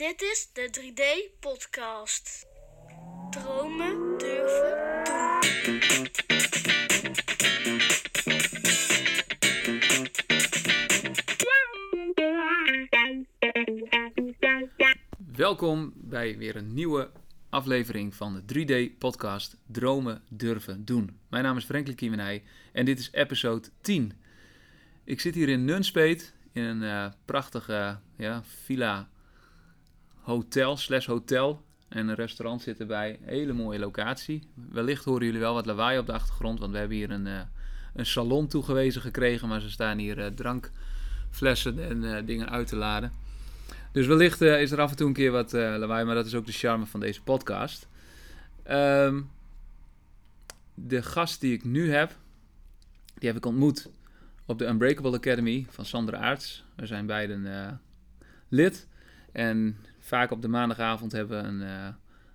Dit is de 3D-podcast. Dromen durven doen. Welkom bij weer een nieuwe aflevering van de 3D-podcast Dromen Durven Doen. Mijn naam is Franklin Kiemenij en dit is episode 10. Ik zit hier in Nunspeet in een eh, prachtige ja, villa hotel slash hotel. En een restaurant zit erbij. Hele mooie locatie. Wellicht horen jullie wel wat lawaai op de achtergrond, want we hebben hier een, eh, een salon toegewezen gekregen. Maar ze staan hier eh, drankflessen en eh, dingen uit te laden. Dus wellicht is er af en toe een keer wat lawaai, maar dat is ook de charme van deze podcast. Ehm, de gast die ik nu heb, die heb ik ontmoet op de Unbreakable Academy van Sandra Aarts. We zijn beiden lid. En vaak op de maandagavond hebben we een, eh,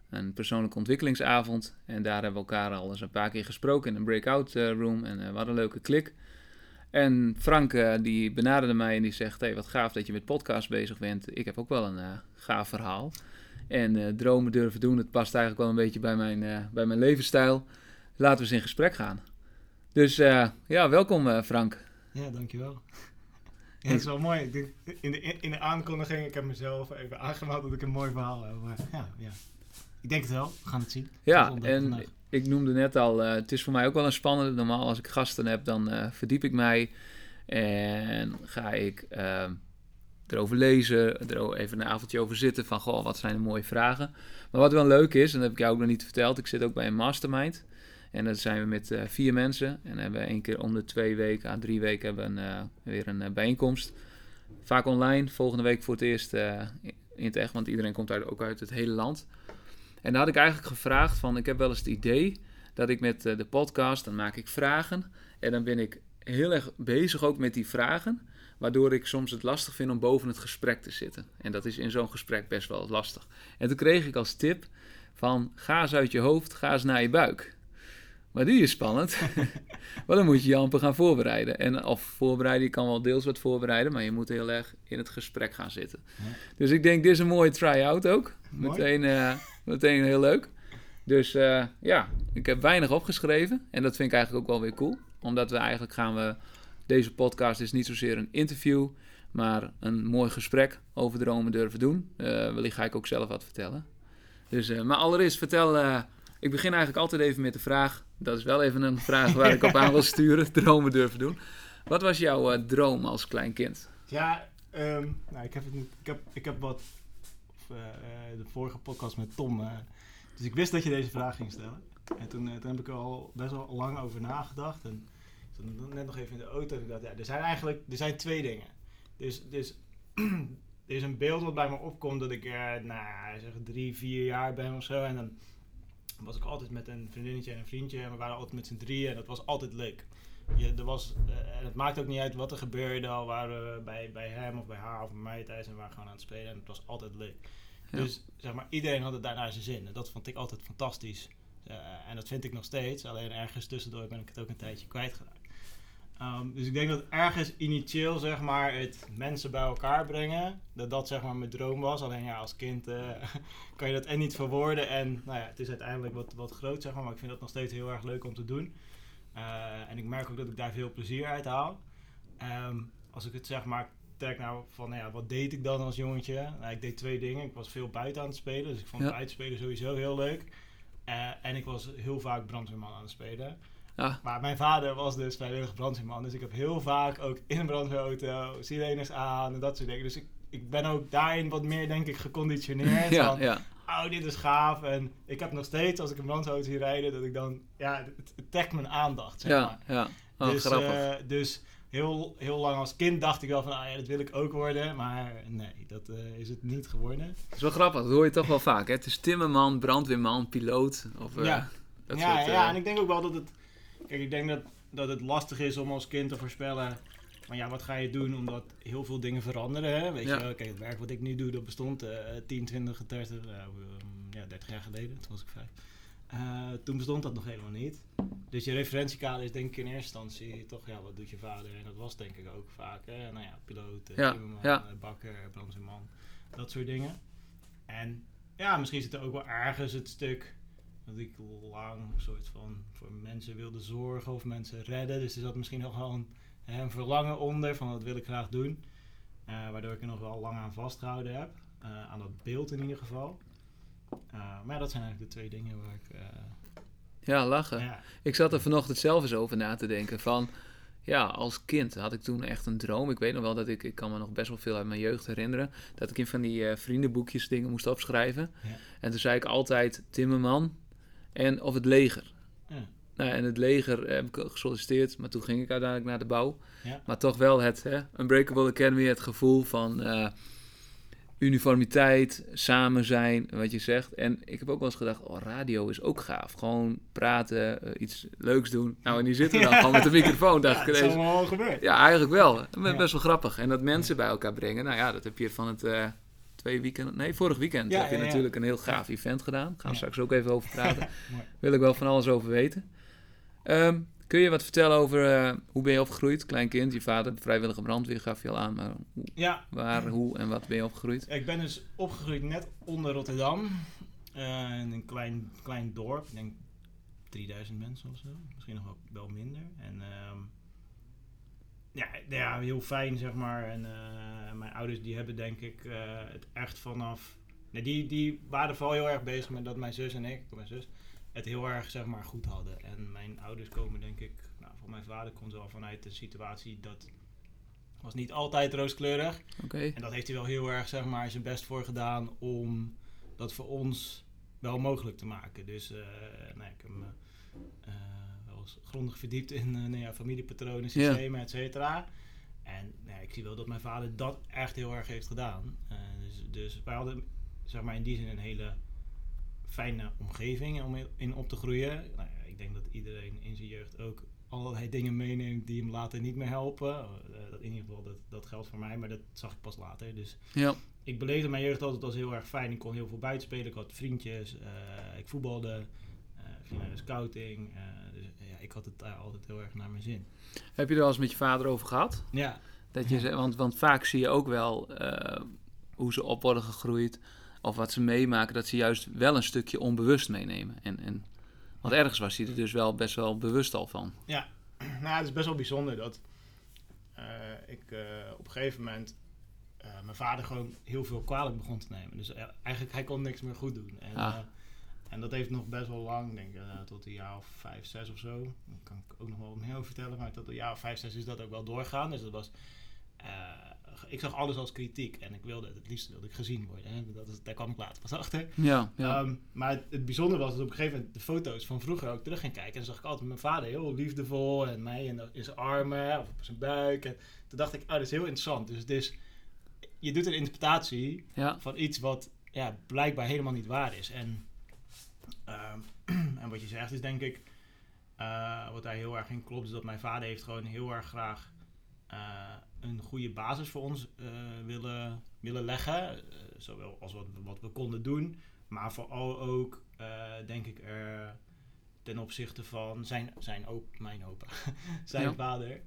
een persoonlijke ontwikkelingsavond. En daar hebben we elkaar al eens een paar keer gesproken in een breakout eh, room. En eh, hadden een leuke klik. En Frank die benaderde mij en die zegt: hey, wat gaaf dat je met podcast bezig bent. Ik heb ook wel een gaaf verhaal. En dromen durven doen, het past eigenlijk wel een beetje bij mijn, bij mijn levensstijl. Laten we eens in gesprek gaan. Dus ja, welkom Frank. Ja, dankjewel. Ja, het is wel mooi. In, de, in de aankondiging, ik heb mezelf even aangemeld dat ik een mooi verhaal heb. Maar ja, ja. Ik denk het wel. We gaan het zien. Ja, Het en vandaag. ik noemde net al, eh, het is voor mij ook wel een spannende. Normaal als ik gasten heb, dan eh, verdiep ik mij en ga ik eh, erover lezen, er even een avondje over zitten van, goh, wat zijn de mooie vragen. Maar wat wel leuk is, en dat heb ik jou ook nog niet verteld, ik zit ook bij een mastermind. En dan zijn we met eh, vier mensen en hebben we één keer om de twee weken, à drie weken hebben we een, eh, weer een eh, bijeenkomst. Vaak online, volgende week voor het eerst in het echt, want iedereen komt uit, ook uit het hele land. En daar had ik eigenlijk gevraagd van, ik heb wel eens het idee dat ik met de podcast, dan maak ik vragen. En dan ben ik heel erg bezig ook met die vragen. Waardoor ik soms het lastig vind om boven het gesprek te zitten. En dat is in zo'n gesprek best wel lastig. En toen kreeg ik als tip van, ga eens uit je hoofd, ga eens naar je buik. Maar die is spannend. maar dan moet je je amper gaan voorbereiden. En of voorbereiden, je kan wel deels wat voorbereiden, maar je moet heel erg in het gesprek gaan zitten. Ja. Dus ik denk, dit is een mooie try-out ook. Mooi. Meteen, eh, meteen heel leuk. Dus eh, ja, ik heb weinig opgeschreven. En dat vind ik eigenlijk ook wel weer cool. Omdat we eigenlijk gaan we... Deze podcast is niet zozeer een interview, maar een mooi gesprek over dromen durven doen. Eh wellicht ga ik ook zelf wat vertellen. Dus, maar allereerst vertel... ik begin eigenlijk altijd even met de vraag. Dat is wel even een vraag waar ik op aan wil sturen. Dromen durven doen. Wat was jouw eh, droom als klein kind? Ja, ehm, nou, ik, heb ik, heb, ik heb wat... Eh, eh, de vorige podcast met Tom. dus ik wist dat je deze vraag ging stellen. En toen, toen heb ik er al best wel lang over nagedacht. En toen net nog even in de auto. Ik dacht, ja, er zijn eigenlijk er zijn twee dingen. Dus, dus er is een beeld wat bij me opkomt dat ik, nou zeg drie, vier jaar ben of zo. En dan was ik altijd met een vriendinnetje en een vriendje. En we waren altijd met z'n drieën en dat was altijd leuk. Je, er was, eh, en het maakt ook niet uit wat er gebeurde. Al waren we bij, bij hem of bij haar of bij mij thuis en we waren gewoon aan het spelen. En het was altijd leuk. Ja. Dus zeg maar, iedereen had het daarnaar zijn zin. En dat vond ik altijd fantastisch. Eh, en dat vind ik nog steeds. Alleen ergens tussendoor ben ik het ook een tijdje kwijtgeraakt. Ehm, dus ik denk dat ergens initieel zeg maar het mensen bij elkaar brengen, dat dat zeg maar mijn droom was. Alleen ja, als kind eh, kan je dat en niet verwoorden en nou ja, het is uiteindelijk wat, wat groot zeg maar, maar ik vind dat nog steeds heel erg leuk om te doen. Eh, en ik merk ook dat ik daar veel plezier uit haal. Ehm, als ik het zeg maar trek nou van, nou ja, wat deed ik dan als jongetje? Nou, ik deed twee dingen. Ik was veel buiten aan het spelen, dus ik vond Ja. buitenspelen sowieso heel leuk. Eh, en ik was heel vaak brandweerman aan het spelen. Ah, Maar mijn vader was dus vrijwillig brandweerman. Dus ik heb heel vaak ook in een brandweerauto sirenes aan en dat soort dingen. Dus ik, ik ben ook daarin wat meer, denk ik, geconditioneerd. ja, van, ja. oh, dit is gaaf. En ik heb nog steeds, als ik een brandweerauto zie rijden, dat ik dan, ja, het, het trekt mijn aandacht, zeg Ja, maar. ja. Oh, dus grappig. eh, dus heel, heel lang als kind dacht ik wel van, ah ja, dat wil ik ook worden. Maar nee, dat eh, is het niet geworden. Dat is wel grappig, dat hoor je toch wel vaak. Hè? Het is timmerman, brandweerman, piloot. Of, eh, Ja. dat ja, soort, ja, en ik denk ook wel dat het. Kijk, ik denk dat, dat het lastig is om als kind te voorspellen. Van ja, wat ga je doen? Omdat heel veel dingen veranderen. Hè? Weet Ja. je wel, kijk, het werk wat ik nu doe, dat bestond eh 10, 20, 30, eh, ja, 30 jaar geleden. Toen was ik vijf. Eh, toen bestond dat nog helemaal niet. Dus je referentiekader is denk ik in eerste instantie toch, ja, wat doet je vader? En dat was denk ik ook vaak, hè? Nou ja, piloot, eh, Ja, timmerman, ja. eh, bakker, brandweerman, dat soort dingen. En ja, misschien zit er ook wel ergens het stuk dat ik lang een soort van voor mensen wilde zorgen of mensen redden. Dus er zat misschien nog wel een, een verlangen onder van dat wil ik graag doen. Eh, waardoor ik er nog wel lang aan vastgehouden heb. Eh, aan dat beeld in ieder geval. Eh, maar dat zijn eigenlijk de twee dingen waar ik... Ja, lachen. ja, Ik zat er vanochtend zelf eens over na te denken van... Ja, als kind had ik toen echt een droom. Ik weet nog wel dat ik... Ik kan me nog best wel veel uit mijn jeugd herinneren. Dat ik in van die vriendenboekjes dingen moest opschrijven. Ja. En toen zei ik altijd Timmerman en of het leger. Ja. Nou, en het leger heb ik gesolliciteerd, maar toen ging ik uiteindelijk naar de bouw. Ja. Maar toch wel het hè, Unbreakable Academy, het gevoel van eh, uniformiteit, samen zijn, wat je zegt. En ik heb ook wel eens gedacht, oh, radio is ook gaaf. Gewoon praten, eh, iets leuks doen. Nou, en die zitten dan Ja. gewoon met een microfoon, dacht ja, ik dat is allemaal al gebeurd. Ja, eigenlijk wel. Best wel grappig. En dat mensen bij elkaar brengen, nou ja, dat heb je van het eh, twee weekend, nee, vorig weekend Ja, heb je ja, natuurlijk een heel gaaf event gedaan. Gaan we straks ook even over praten. Wil ik wel van alles over weten. Ehm, kun je wat vertellen over eh, hoe ben je opgegroeid? Klein kind, je vader, vrijwillige brandweer gaf je al aan. Maar hoe, Ja, waar, hoe en wat ben je opgegroeid? ik ben dus opgegroeid net onder Rotterdam. eh, in een klein, klein dorp. Ik denk 3000 mensen of zo. Misschien nog wel, wel minder. En ehm, ja, ja, heel fijn zeg maar. En eh, mijn ouders die hebben denk ik eh, het echt vanaf... Nee, die, die waren vooral heel erg bezig met dat mijn zus en ik, mijn zus, het heel erg zeg maar goed hadden. En mijn ouders komen denk ik, nou voor mijn vader komt wel vanuit de situatie dat was niet altijd rooskleurig. En dat heeft hij wel heel erg zeg maar, zijn best voor gedaan om dat voor ons wel mogelijk te maken. Dus eh, nou, ik heb eh, grondig verdiept in eh, nou ja, familiepatronen, systemen, et cetera. En nou ja, ik zie wel dat mijn vader dat echt heel erg heeft gedaan. Eh, dus, dus wij hadden zeg maar, in die zin een hele fijne omgeving om in op te groeien. Nou ja, ik denk dat iedereen in zijn jeugd ook allerlei dingen meeneemt die hem later niet meer helpen. Eh, dat in ieder geval, dat, dat geldt voor mij, maar dat zag ik pas later. Dus Ja, ik beleefde mijn jeugd altijd als heel erg fijn. Ik kon heel veel buiten spelen. Ik had vriendjes. ik voetbalde. ik ging naar de scouting. Ik had het daar altijd heel erg naar mijn zin. heb je er wel eens met je vader over gehad? Ja, Dat je, Ja. want, want vaak zie je ook wel eh, hoe ze op worden gegroeid. Of wat ze meemaken, dat ze juist wel een stukje onbewust meenemen. En, en, want ergens was hij er dus wel best wel bewust al van. nou, het is best wel bijzonder dat eh, ik eh, op een gegeven moment eh, mijn vader gewoon heel veel kwalijk begon te nemen. Dus eigenlijk hij kon niks meer goed doen. En, Ah. En dat heeft nog best wel lang, ik denk eh, tot een jaar of vijf, zes of zo. Daar kan ik ook nog wel meer over vertellen. Maar tot een jaar of vijf, zes is dat ook wel doorgaan. Dus dat was... eh, ik zag alles als kritiek en ik wilde het liefst wilde ik gezien worden. Hè. Dat is, daar kwam ik later pas achter. Ja, ja. Ehm, maar het, het bijzondere was dat op een gegeven moment de foto's van vroeger ook terug ging kijken. En dan zag ik altijd mijn vader heel liefdevol en mij in, in zijn armen of op zijn buik. En toen dacht ik, oh, dat is heel interessant. Dus, dus je doet een interpretatie ja. van iets wat ja, blijkbaar helemaal niet waar is. En, en wat je zegt is denk ik, eh, wat daar heel erg in klopt, is dat mijn vader heeft gewoon heel erg graag eh, een goede basis voor ons eh, willen, willen leggen. zowel als wat, wat we konden doen, maar vooral ook, denk ik, er ten opzichte van zijn, zijn op, mijn opa, zijn Ja. vader.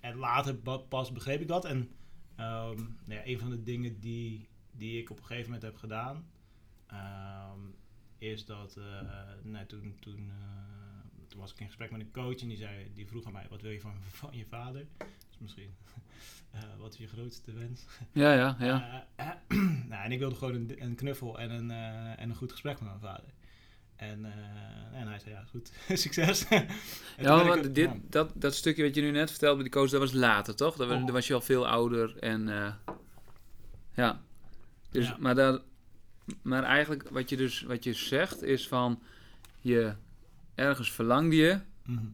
En later pas begreep ik dat. En ehm, nou ja, een van de dingen die, die ik op een gegeven moment heb gedaan, ehm, is dat eh, nou, toen, toen, eh, toen was ik in gesprek met een coach en die, zei, die vroeg aan mij: wat wil je van, van je vader? Dus misschien, eh, wat is je grootste wens? Ja, ja, ja. Nou, en ik wilde gewoon een, een knuffel en een, en een goed gesprek met mijn vader. En, en hij zei, ja, goed, succes. Ja, ik- want dit, ja. dat, dat stukje wat je nu net vertelde bij die coach, dat was later, toch? Dat was, Oh. dan was je al veel ouder en ja. Dus, Ja. maar, dat, maar eigenlijk wat je dus wat je zegt is van je ergens verlangde je Mhm.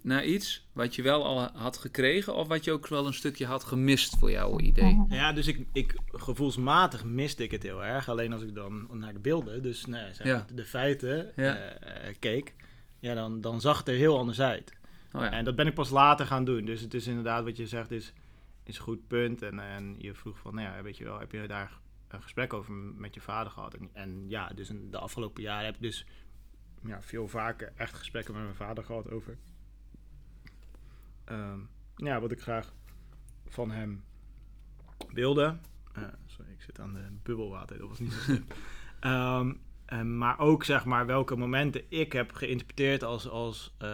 naar iets wat je wel al had gekregen of wat je ook wel een stukje had gemist voor jouw idee. Ja, dus ik, ik, gevoelsmatig miste ik het heel erg. Alleen als ik dan naar de beelden, dus nee, zeg Ja. maar, de feiten, Ja. eh, eh, keek, ja, dan, dan zag het er heel anders uit. Oh ja. En dat ben ik pas later gaan doen. Dus het is inderdaad wat je zegt, is, is een goed punt. En, en je vroeg van, nou ja, weet je wel, heb je daar een gesprek over met je vader gehad? En, en ja, dus in de afgelopen jaren heb ik dus ja, veel vaker echt gesprekken met mijn vader gehad over ehm, ja, wat ik graag van hem wilde. Ja, sorry, ik zit aan de bubbelwater. Dat was niet zo slim. Ehm, en maar ook zeg maar welke momenten ik heb geïnterpreteerd als, als eh,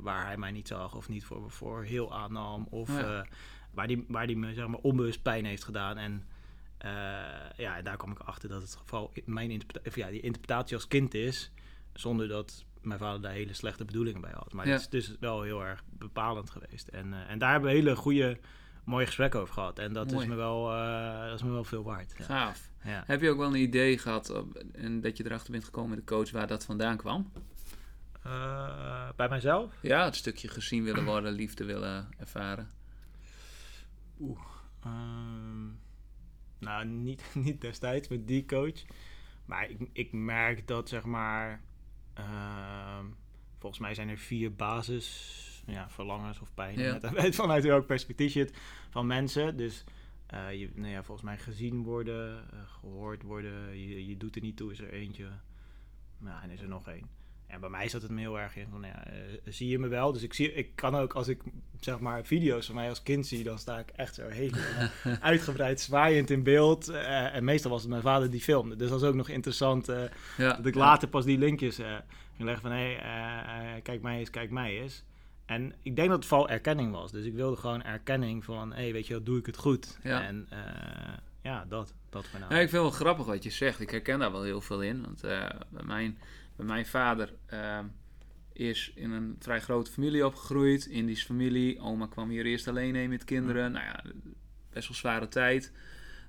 waar hij mij niet zag of niet voor, voor heel aannam. Of Ja. eh, waar, die, waar die me zeg maar onbewust pijn heeft gedaan. En eh, ja, daar kwam ik achter dat het geval mijn interpretatie, of ja, die interpretatie als kind is. Zonder dat mijn vader daar hele slechte bedoelingen bij had. Maar Ja. het is dus wel heel erg bepalend geweest. En, eh, en daar hebben we hele goede, mooie gesprekken over gehad. En dat, Mooi. is me, wel, eh, dat is me wel veel waard. Ja. Gaaf. Ja. Heb je ook wel een idee gehad op- en dat je erachter bent gekomen met de coach waar dat vandaan kwam? Bij mijzelf? Ja, het stukje gezien willen worden, liefde willen ervaren. Ehm, nou, niet, niet destijds met die coach. Maar ik, ik merk dat, zeg maar... ehm, volgens mij zijn er vier basis... Ja, verlangens of pijn. Ja. Net vanuit welk perspectief je het van mensen. Dus eh, je, nou ja, volgens mij gezien worden, eh, gehoord worden. Je, je doet er niet toe, is er eentje. Nou, en is er nog één. En bij mij zat het me heel erg in van, ja, eh, zie je me wel? Dus ik, zie, ik kan ook, als ik zeg maar video's van mij als kind zie, dan sta ik echt zo helemaal uitgebreid zwaaiend in beeld. Eh, en meestal was het mijn vader die filmde. Dus dat is ook nog interessant eh, Ja, dat ik ja. later pas die linkjes ging leggen van, hé, hey, kijk mij eens, kijk mij eens. En ik denk dat het vooral erkenning was. Dus ik wilde gewoon erkenning van, hé, hey, weet je wat, doe ik het goed? Ja. En ja, dat, dat Ja, ik vind het wel grappig wat je zegt. Ik herken daar wel heel veel in. Want bij, mijn, mijn vader ehm, is in een vrij grote familie opgegroeid. Indische familie. Oma kwam hier eerst alleen heen met kinderen. Nou ja, best wel zware tijd.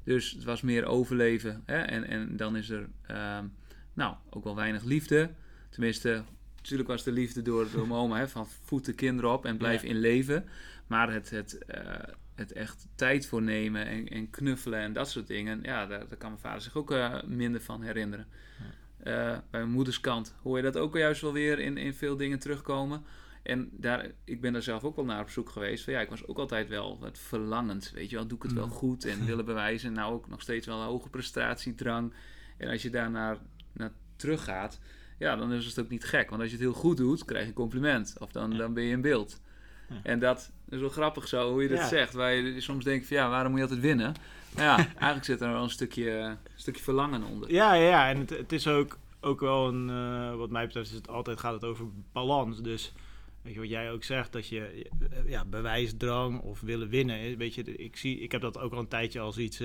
Dus het was meer overleven. Hè? En, en dan is er ehm, nou, ook wel weinig liefde. Tenminste, natuurlijk was de liefde door, door mijn oma. Hè? Van voed de kinderen op en blijf Ja. in leven. Maar het, het, eh, het echt tijd voor nemen en, en knuffelen en dat soort dingen. Ja, daar, daar kan mijn vader zich ook eh, minder van herinneren. Eh, bij mijn moeders kant hoor je dat ook juist wel weer in, in veel dingen terugkomen. En daar, ik ben daar zelf ook wel naar op zoek geweest. Van, ja, ik was ook altijd wel wat verlangend. Weet je wel, doe ik het wel Mm. goed en willen bewijzen. Nou, ook nog steeds wel een hoge prestatiedrang. En als je daar naar, naar terug gaat, ja, dan is het ook niet gek. Want als je het heel goed doet, krijg je een compliment. Of dan, Ja. dan ben je in beeld. Ja. En dat is wel grappig zo, hoe je dat Ja. zegt. Waar je soms denkt van, ja, waarom moet je altijd winnen? Ja, eigenlijk zit er wel een stukje, een stukje verlangen onder. Ja, ja, ja. En het, het is ook, ook wel een, eh, wat mij betreft, is het altijd gaat het over balans. Dus weet je wat jij ook zegt, dat je eh, ja, bewijsdrang of willen winnen. eh, Weet je, ik, zie, ik heb dat ook al een tijdje als iets,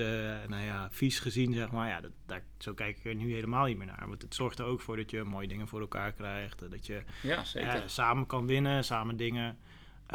nou ja, vies gezien, zeg maar. Ja, dat, daar, zo kijk ik er nu helemaal niet meer naar. Want het zorgt er ook voor dat je mooie dingen voor elkaar krijgt. Dat je Ja, zeker. samen kan winnen, samen dingen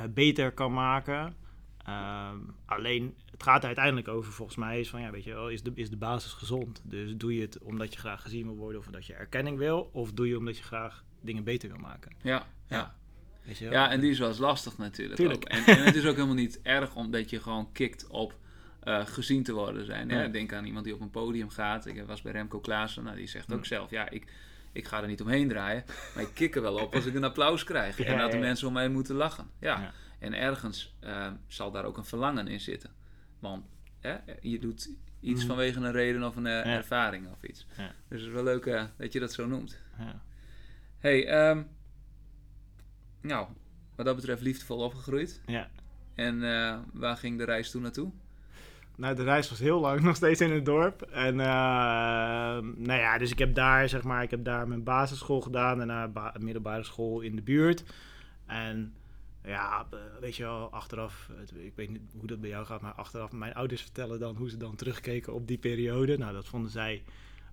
beter kan maken. Ehm, alleen, het gaat er uiteindelijk over, volgens mij, is van ja, weet je wel, is de, is de basis gezond? Dus doe je het omdat je graag gezien wil worden of omdat je erkenning wil, of doe je omdat je graag dingen beter wil maken? ja, ja. Weet je wel? Ja, en die is wel eens lastig natuurlijk. Tuurlijk. Ook. En, en het is ook helemaal niet erg omdat je gewoon kikt op eh, gezien te worden zijn. Hè? Denk aan iemand die op een podium gaat. Ik was bij Remco Klaassen, nou, die zegt ook Ja. zelf: ja, ik, ik ga er niet omheen draaien, maar ik kik er wel op als ik een applaus krijg. En dat de mensen om mij moeten lachen. Ja. En ergens eh, zal daar ook een verlangen in zitten. Want hè, je doet iets Mhm. vanwege een reden of een eh, Ja. ervaring of iets. Ja. Dus het is wel leuk eh, dat je dat zo noemt. Ja. Hey, ehm, nou, wat dat betreft liefdevol opgegroeid. Ja. En eh, waar ging de reis toen naartoe? Nou, de reis was heel lang, nog steeds in het dorp. En nou ja, dus ik heb daar, zeg maar, ik heb daar mijn basisschool gedaan. Ba- middelbare school in de buurt. En ja, weet je wel, achteraf, ik weet niet hoe dat bij jou gaat, maar achteraf, mijn ouders vertellen dan hoe ze dan terugkeken op die periode. Nou, dat vonden zij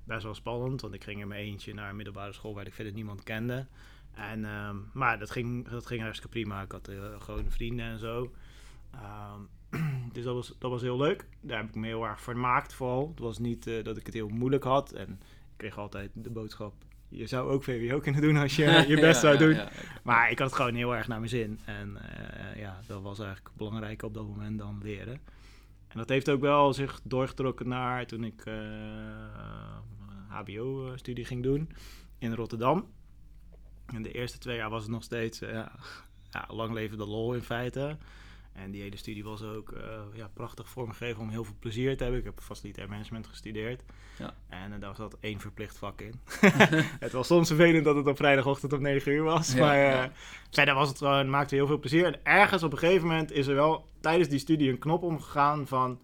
best wel spannend, want ik ging in mijn eentje naar een middelbare school waar ik verder niemand kende. En, ehm, maar dat ging, dat ging hartstikke prima. Ik had eh, gewoon vrienden en zo. Ehm, dus dat was, dat was heel leuk. Daar heb ik me heel erg vermaakt vooral. Het was niet eh, dat ik het heel moeilijk had. En ik kreeg altijd de boodschap... Je zou ook VWO kunnen doen als je je best zou doen. Maar ik had het gewoon heel erg naar mijn zin. En eh, ja, dat was eigenlijk belangrijker op dat moment dan leren. En dat heeft ook wel zich doorgetrokken naar toen ik eh HBO-studie ging doen in Rotterdam. En de eerste twee jaar was het nog steeds eh, ja, lang leven de lol in feite. En die hele studie was ook eh, ja, prachtig vormgegeven om heel veel plezier te hebben. Ik heb facilitair management gestudeerd. Ja. En eh, daar zat één verplicht vak in. het was soms vervelend dat het op vrijdagochtend om 9 uur was. Ja, maar eh, ja. verder was het gewoon, maakte heel veel plezier. En ergens op een gegeven moment is er wel tijdens die studie een knop omgegaan van...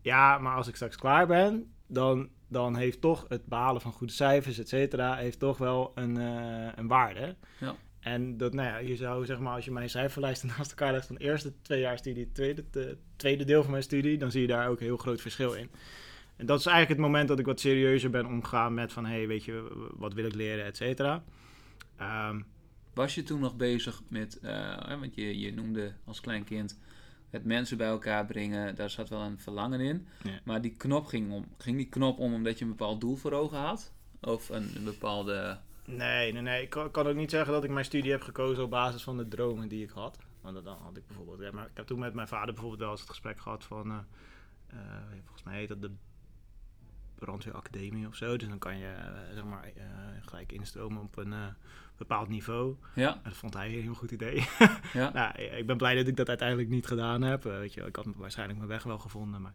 Ja, maar als ik straks klaar ben, dan, dan heeft toch het behalen van goede cijfers, et cetera, heeft toch wel een, een waarde. Ja. En dat, nou ja, je zou zeg maar, als je mijn cijferlijsten naast elkaar legt van eerste twee jaar studie, tweede, tweede deel van mijn studie, dan zie je daar ook een heel groot verschil in. En dat is eigenlijk het moment dat ik wat serieuzer ben omgegaan met van, hé, hey, weet je, wat wil ik leren, et cetera. Ehm, Was je toen nog bezig met, eh, want je, je noemde als klein kind het mensen bij elkaar brengen, daar zat wel een verlangen in. Ja. Maar die knop ging om. Ging die knop om omdat je een bepaald doel voor ogen had? Of een, een bepaalde. Nee, nee, nee. Ik kan, kan ook niet zeggen dat ik mijn studie heb gekozen op basis van de dromen die ik had. Want dan had ik bijvoorbeeld... Ja, maar ik heb toen met mijn vader bijvoorbeeld wel eens het gesprek gehad van... eh, eh, volgens mij heet dat de brandweeracademie of zo. Dus dan kan je eh, zeg maar gelijk instromen op een bepaald niveau. Ja, En dat vond hij een heel goed idee. ja. nou, ik ben blij dat ik dat uiteindelijk niet gedaan heb. Weet je, ik had waarschijnlijk mijn weg wel gevonden, maar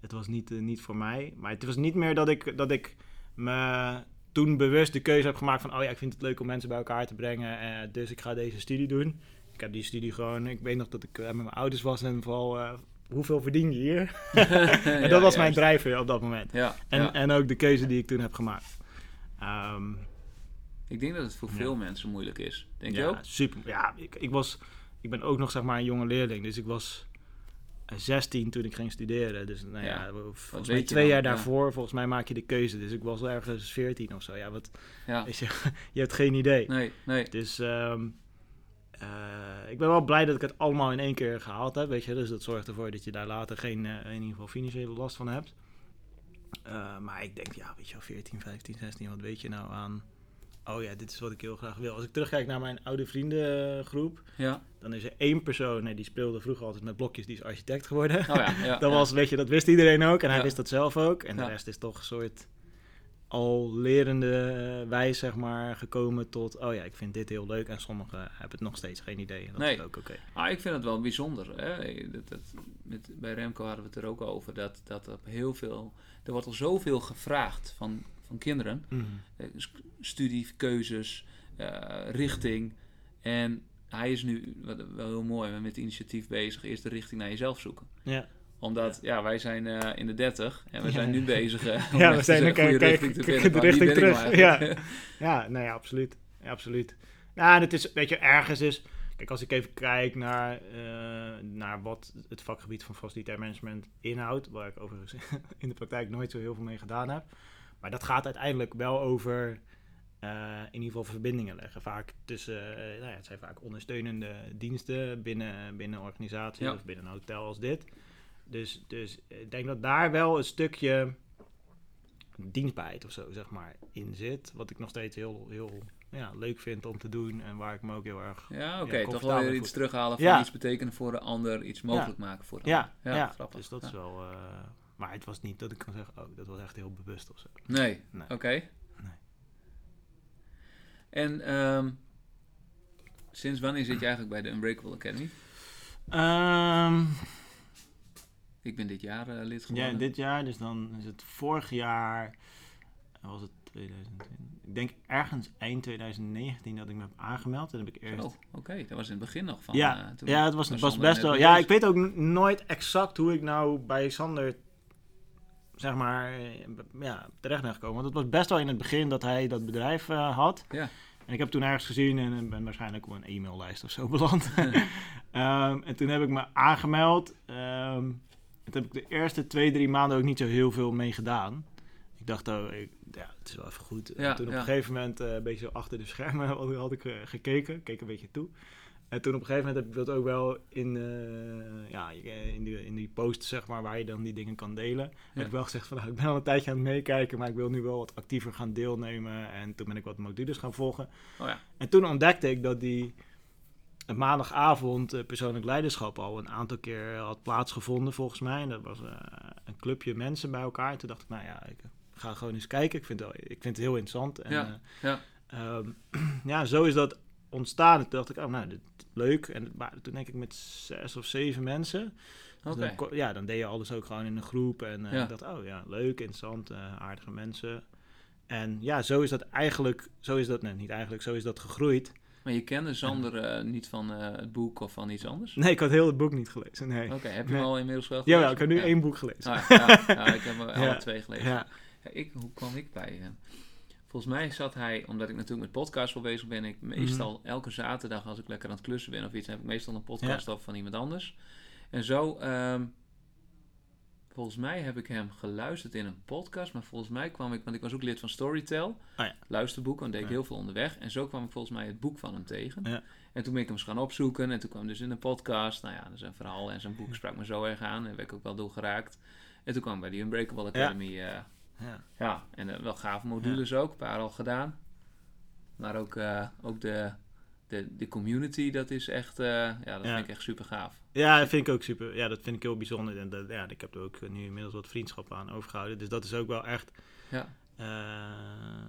het was niet, niet voor mij. Maar het was niet meer dat ik, dat ik me toen bewust de keuze heb gemaakt van... oh ja, ik vind het leuk om mensen bij elkaar te brengen, eh, dus ik ga deze studie doen. Ik heb die studie gewoon... Ik weet nog dat ik eh, met mijn ouders was en vooral... eh, hoeveel verdien je hier? en dat was mijn drijfveer op dat moment. Ja, En, ja. en ook de keuze die ik toen heb gemaakt. Ehm, Ik denk dat het voor veel mensen moeilijk is. Denk je ja, ook? super. Ja, ik, ik, was, ik ben ook nog zeg maar een jonge leerling. Dus ik was 16 toen ik ging studeren. Dus nou ja, Ja, volgens weet mij je twee dan? jaar Ja. daarvoor, volgens mij maak je de keuze. Dus ik was ergens 14 of zo. Ja, wat, Ja. je, je hebt geen idee. Nee, nee. Dus ehm, eh, ik ben wel blij dat ik het allemaal in één keer gehaald heb. Weet je? Dus dat zorgt ervoor dat je daar later geen, eh, in ieder geval financiële last van hebt. Eh, maar ik denk, ja, weet je wel, 14, 15, 16, wat weet je nou aan... Oh ja, dit is wat ik heel graag wil. Als ik terugkijk naar mijn oude vriendengroep, Ja. dan is er één persoon, nee, die speelde vroeger altijd met blokjes, die is architect geworden. Oh ja, ja. dat was, weet je, dat wist iedereen ook en hij wist dat zelf ook. En de rest is toch een soort al lerende wijs, zeg maar, gekomen tot, oh ja, ik vind dit heel leuk. En sommigen hebben het nog steeds geen idee. Dat Nee. is ook oké. Ah, ik vind het wel bijzonder. Hè? Dat, dat, met, bij Remco hadden we het er ook over. Dat, dat op heel veel. Er wordt al zoveel gevraagd van, van kinderen. Eh, st- studiekeuzes, eh, richting. En hij is nu wel heel mooi met het initiatief bezig. Eerst de richting naar jezelf zoeken. Ja. Omdat, ja, wij zijn eh, in de 30 en we zijn nu bezig eh, om Ja, we zijn een goede richting te vinden. de richting nou terug, eigenlijk? Ja, nee, ja, absoluut. Ja, absoluut. Nou, en het is, weet je, ergens is... Kijk, als ik even kijk naar, eh, naar wat het vakgebied van facilitair management inhoudt, waar ik overigens in de praktijk nooit zo heel veel mee gedaan heb. Maar dat gaat uiteindelijk wel over eh, in ieder geval verbindingen leggen. Vaak tussen, eh, nou ja, het zijn vaak ondersteunende diensten binnen, binnen organisaties Ja. of binnen een hotel als dit. Dus, dus ik denk dat daar wel een stukje dienstbaarheid of zo, zeg maar, in zit. Wat ik nog steeds heel, heel ja, leuk vind om te doen en waar ik me ook heel erg... Ja, oké. Ja, toch wel weer iets terughalen van Ja. iets betekenen voor de ander, iets mogelijk maken voor de Ja, ander. ja, grappig. dus dat Ja. is wel... eh, maar het was niet dat ik kan zeggen, oh, dat was echt heel bewust of zo. Nee, Nee. oké. En ehm, sinds wanneer zit je eigenlijk bij de Unbreakable Academy? Ehm, Ik ben dit jaar eh, lid ja, geworden. dit jaar, dus dan is het vorig jaar, was het 2020. Ik denk ergens eind 2019 dat ik me heb aangemeld. En heb ik eerst... Oh, oké. Dat was in het begin nog van... ja, eh, toen ja, het was, was best wel. Ja, ik weet ook nooit exact hoe ik nou bij Sander, zeg maar, ja, terecht ben gekomen. Want het was best wel in het begin dat hij dat bedrijf eh, had. Ja. En ik heb toen ergens gezien en ben waarschijnlijk op een e-maillijst of zo beland. Ehm, en toen heb ik me aangemeld. Ehm toen heb ik de eerste twee, drie maanden ook niet zo heel veel mee gedaan. Ik dacht, oh, ik, ja, het is wel even goed. Ja, en toen op een gegeven moment, eh, een beetje zo achter de schermen, had, had ik eh, gekeken. Keek een beetje toe. En toen op een gegeven moment heb ik dat ook wel in, eh, ja, in, die, in die post, zeg maar, waar je dan die dingen kan delen. Heb ik wel gezegd van, nou, ik ben al een tijdje aan het meekijken, maar ik wil nu wel wat actiever gaan deelnemen. En toen ben ik wat modules gaan volgen. Oh ja. En toen ontdekte ik dat die een maandagavond eh, persoonlijk leiderschap al een aantal keer had plaatsgevonden, volgens mij. En dat was eh, een clubje mensen bij elkaar. En toen dacht ik, nou ja, ik ga gewoon eens kijken. Ik vind het, ik vind het heel interessant. En, Ja, eh, ja. Ehm, ja, zo is dat ontstaan. En toen dacht ik, oh, nou, dit, leuk. En waren toen denk ik met zes of zeven mensen. Dus dan, ja, dan deed je alles ook gewoon in een groep. En eh, Ja. ik dacht, oh ja, leuk, interessant, eh, aardige mensen. En ja, zo is dat eigenlijk, zo is dat, nee, niet eigenlijk, zo is dat gegroeid. Maar je kende Sander eh, niet van het boek of van iets anders? Nee, ik had heel het boek niet gelezen. Nee. Oké, heb je Nee. hem al inmiddels wel gelezen? Jawel, ik heb nu Ja. één boek gelezen. Ah, ja, ja, ik heb er alle Ja. twee gelezen. Ja. Ja, ik, hoe kwam ik bij hem? Volgens mij zat hij, omdat ik natuurlijk met podcast wel bezig ben, ik meestal Mhm. elke zaterdag als ik lekker aan het klussen ben of iets, heb ik meestal een podcast op van iemand anders. En zo, ehm, volgens mij heb ik hem geluisterd in een podcast, maar volgens mij kwam ik, want ik was ook lid van Storytel, ja. luisterboek, want deed ik Ja. heel veel onderweg. En zo kwam ik volgens mij het boek van hem tegen. Ja. En toen ben ik hem eens gaan opzoeken en toen kwam hij dus in een podcast. Nou ja, een verhaal en zijn boek sprak me zo erg aan en werd ik ook wel door geraakt. En toen kwam bij die Unbreakable Academy. eh, Ja. ja, en eh, wel gave modules ook, een paar al gedaan. Maar ook, eh, ook de, de, de community, dat is echt, eh, ja, dat Ja. vind ik echt super gaaf. Ja, dat vind ik ook super. Ja, dat vind ik heel bijzonder. En dat, ja, ik heb er ook nu inmiddels wat vriendschappen aan overgehouden. Dus dat is ook wel echt Ja.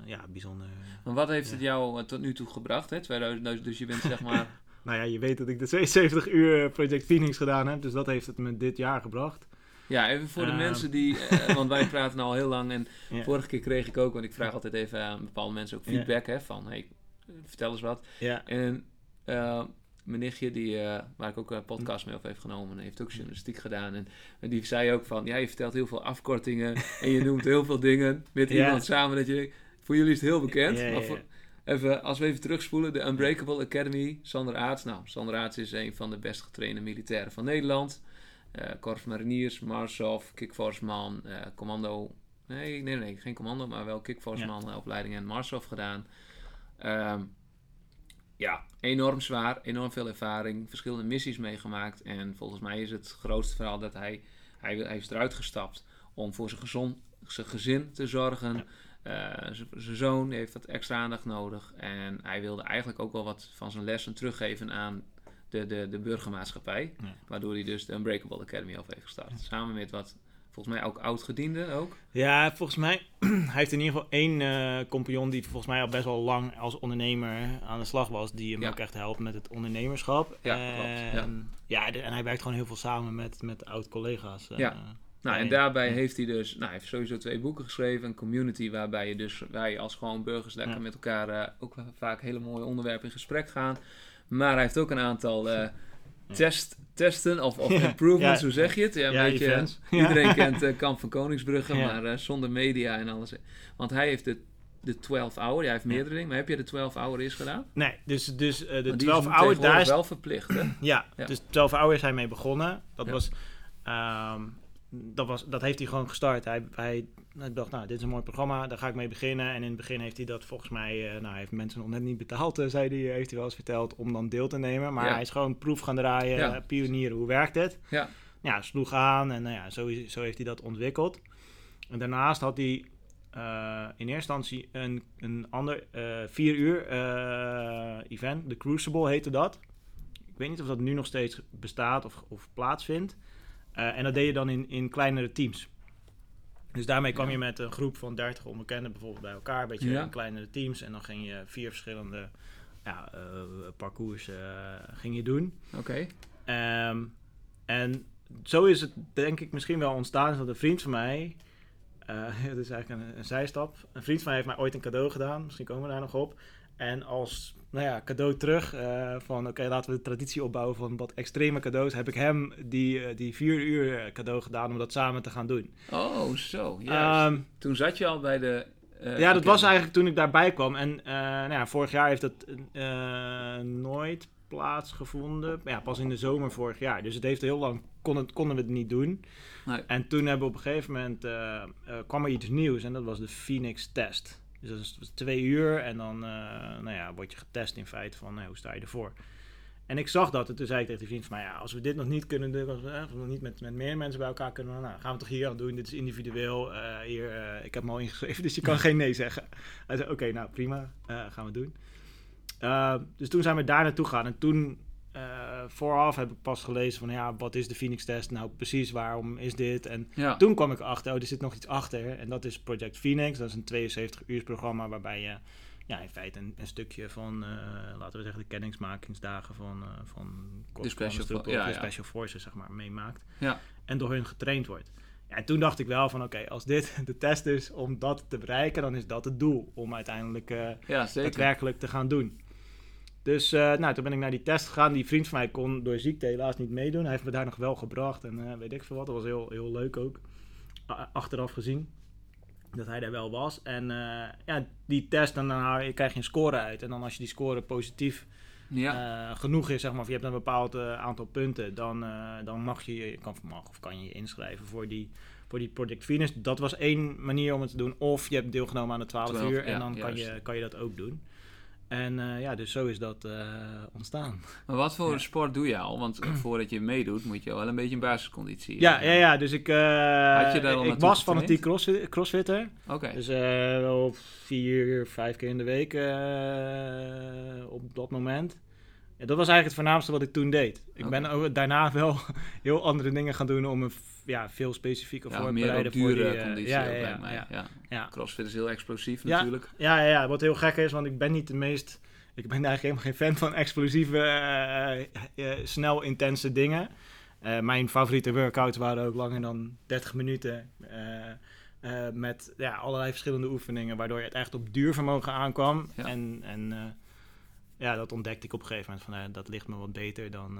ja, bijzonder. Maar wat heeft het jou tot nu toe gebracht, hè? 2000, dus je bent zeg maar, Nou ja, je weet dat ik de 72 uur Project Phoenix gedaan heb. Dus dat heeft het me dit jaar gebracht. Ja, even voor de Ehm. mensen die, eh, want wij praten al heel lang en vorige keer kreeg ik ook, want ik vraag altijd even aan bepaalde mensen ook feedback, hè, van, hey, vertel eens wat. Ja, En eh, mijn nichtje, die, eh, waar ik ook een podcast mee op heeft genomen, heeft ook journalistiek gedaan. En, en die zei ook van, ja, je vertelt heel veel afkortingen en je noemt heel veel dingen met iemand samen. Dat je, voor jullie is het heel bekend. Maar voor- even, als we even terugspoelen, de Unbreakable Academy, Sander Aarts. Nou, Sander Aarts is een van de best getrainde militairen van Nederland. Eh Korps Mariniers, Marshof, Kickforceman, eh Commando... Nee, nee, nee, geen commando, maar wel Kickforceman eh, opleiding en Marshof gedaan. Ehm, ja, enorm zwaar, enorm veel ervaring, verschillende missies meegemaakt. En volgens mij is het grootste verhaal dat hij, hij, hij is eruit gestapt om voor zijn, gezond, zijn gezin te zorgen. Eh, zijn zoon heeft wat extra aandacht nodig. En hij wilde eigenlijk ook wel wat van zijn lessen teruggeven aan de, de, de burgermaatschappij. Ja. Waardoor hij dus de Unbreakable Academy op heeft gestart. Samen met wat, volgens mij ook oud-gedienden ook. ja volgens mij hij heeft in ieder geval één eh compagnon die volgens mij al best wel lang als ondernemer aan de slag was. Die hem Ja. ook echt helpt met het ondernemerschap. Ja, klopt, ja. En, ja, en hij werkt gewoon heel veel samen met, met oud-collega's. eh, Ja. Nou, en daarbij heeft hij dus, nou, hij heeft sowieso twee boeken geschreven. Een community waarbij je dus, je als gewoon burgers lekker met elkaar eh, ook vaak hele mooie onderwerpen in gesprek gaan. Maar hij heeft ook een aantal eh, test, testen of, of improvements, hoe zeg je het? Ja, een beetje. Ja. Iedereen kent eh, Kamp van Koningsbrugge, maar eh, zonder media en alles. Want hij heeft de, de 12 hour, hij heeft Ja. meerdere dingen, maar heb je de 12 hour eerst gedaan? Nee, dus, dus eh, de Want die 12 is hours, daar is wel verplicht, hè? Ja, Ja. dus 12 hours is hij mee begonnen. Dat was, ehm, dat was, dat heeft hij gewoon gestart. Hij, hij, hij dacht, nou, dit is een mooi programma, daar ga ik mee beginnen. En in het begin heeft hij dat volgens mij, eh, nou, hij heeft mensen nog net niet betaald, eh, zei hij, heeft hij wel eens verteld, om dan deel te nemen. Maar Ja. hij is gewoon proef gaan draaien, Ja. eh, pionieren, hoe werkt het? Ja. Ja, sloeg aan en nou ja, zo, zo heeft hij dat ontwikkeld. En daarnaast had hij eh, in eerste instantie een, een ander eh, vier uur eh, event, de Crucible heette dat. Ik weet niet of dat nu nog steeds bestaat of, of plaatsvindt. Eh, en dat deed je dan in, in kleinere teams. Dus daarmee kwam Ja. je met een groep van 30 onbekenden bijvoorbeeld bij elkaar, een beetje Ja. in kleinere teams. En dan ging je vier verschillende ja, eh, parcours eh, ging je doen. Oké. Ehm, en zo is het denk ik misschien wel ontstaan dat een vriend van mij, eh het is eigenlijk een, een zijstap, een vriend van mij heeft mij ooit een cadeau gedaan, misschien komen we daar nog op. En als nou ja, cadeau terug eh, van oké, laten we de traditie opbouwen van wat extreme cadeaus, heb ik hem die, eh, die vier uur eh, cadeau gedaan om dat samen te gaan doen. Oh, zo. Ehm, Toen zat je al bij de... ja, dat was eigenlijk toen ik daarbij kwam. En nou ja, vorig jaar heeft dat nooit plaatsgevonden. Ja, pas in de zomer vorig jaar. Dus het heeft heel lang kon het, konden we het niet doen. Nee. En toen hebben we op een gegeven moment kwam er iets nieuws en dat was de Phoenix Test. Dus dat is twee uur en dan eh, nou ja, word je getest in feite van nou, hoe sta je ervoor. En ik zag dat en toen zei ik tegen die vriend van mij, ja, als we dit nog niet kunnen doen, eh, als we nog niet met, met meer mensen bij elkaar kunnen, nou, gaan we toch hier aan doen. Dit is individueel. eh, hier, eh, ik heb hem al ingeschreven, dus je kan geen nee zeggen. Hij zei, oké, nou prima, eh, gaan we doen. Uh, dus toen zijn we daar naartoe gegaan en toen uh, vooraf heb ik pas gelezen van ja, wat is de Phoenix test nou precies, waarom is dit? En Ja. toen kwam ik achter, oh, er zit nog iets achter en dat is Project Phoenix. Dat is een 72 uur programma waarbij je ja, in feite een, een stukje van, uh, laten we zeggen, de kennismakingsdagen van, uh, van de special, ja, special forces zeg maar, meemaakt. Ja. En door hun getraind wordt. Ja, en toen dacht ik wel van oké, okay, als dit de test is om dat te bereiken, dan is dat het doel om uiteindelijk uh, ja, zeker. daadwerkelijk te gaan doen. Dus uh, nou, toen ben ik naar die test gegaan. Die vriend van mij kon door ziekte helaas niet meedoen. Hij heeft me daar nog wel gebracht en uh, weet ik veel wat. Dat was heel, heel leuk ook. achteraf gezien. Dat hij daar wel was. En uh, ja, die test, dan, dan krijg je een score uit. En dan als je die score positief ja. genoeg is, zeg maar, of je hebt een bepaald aantal punten, dan, dan mag je, je kan, mag, of kan je je inschrijven voor die, voor die Project Venus. Dat was één manier om het te doen. Of je hebt deelgenomen aan de 12, 12 uur en dan kan je, kan je dat ook doen. En uh, ja, dus zo is dat uh, ontstaan. Maar wat voor ja. sport doe je al? Want voordat je meedoet, moet je wel een beetje een basisconditie Ja, ja, ja. Dus ik, uh, Had je daar al ik was fanatiek crossfit, crossfitter. Oké. Okay. Dus wel vier, vijf keer in de week op dat moment. Ja, dat was eigenlijk het voornaamste wat ik toen deed. Ik okay. ben ook daarna wel heel andere dingen gaan doen om een ja, veel specifieker ja, voor meer bereiden voor die uh, conditie ja, ja, mij. Ja. Crossfit is heel explosief natuurlijk. Ja, ja, ja, wat heel gek is, want ik ben niet de meest... Ik ben eigenlijk helemaal geen fan van explosieve, uh, uh, snel intense dingen. mijn favoriete workouts waren ook langer dan 30 minuten. met ja, allerlei verschillende oefeningen, waardoor je het echt op duurvermogen aankwam. En, en ja, dat ontdekte ik op een gegeven moment. Van, dat ligt me wat beter dan...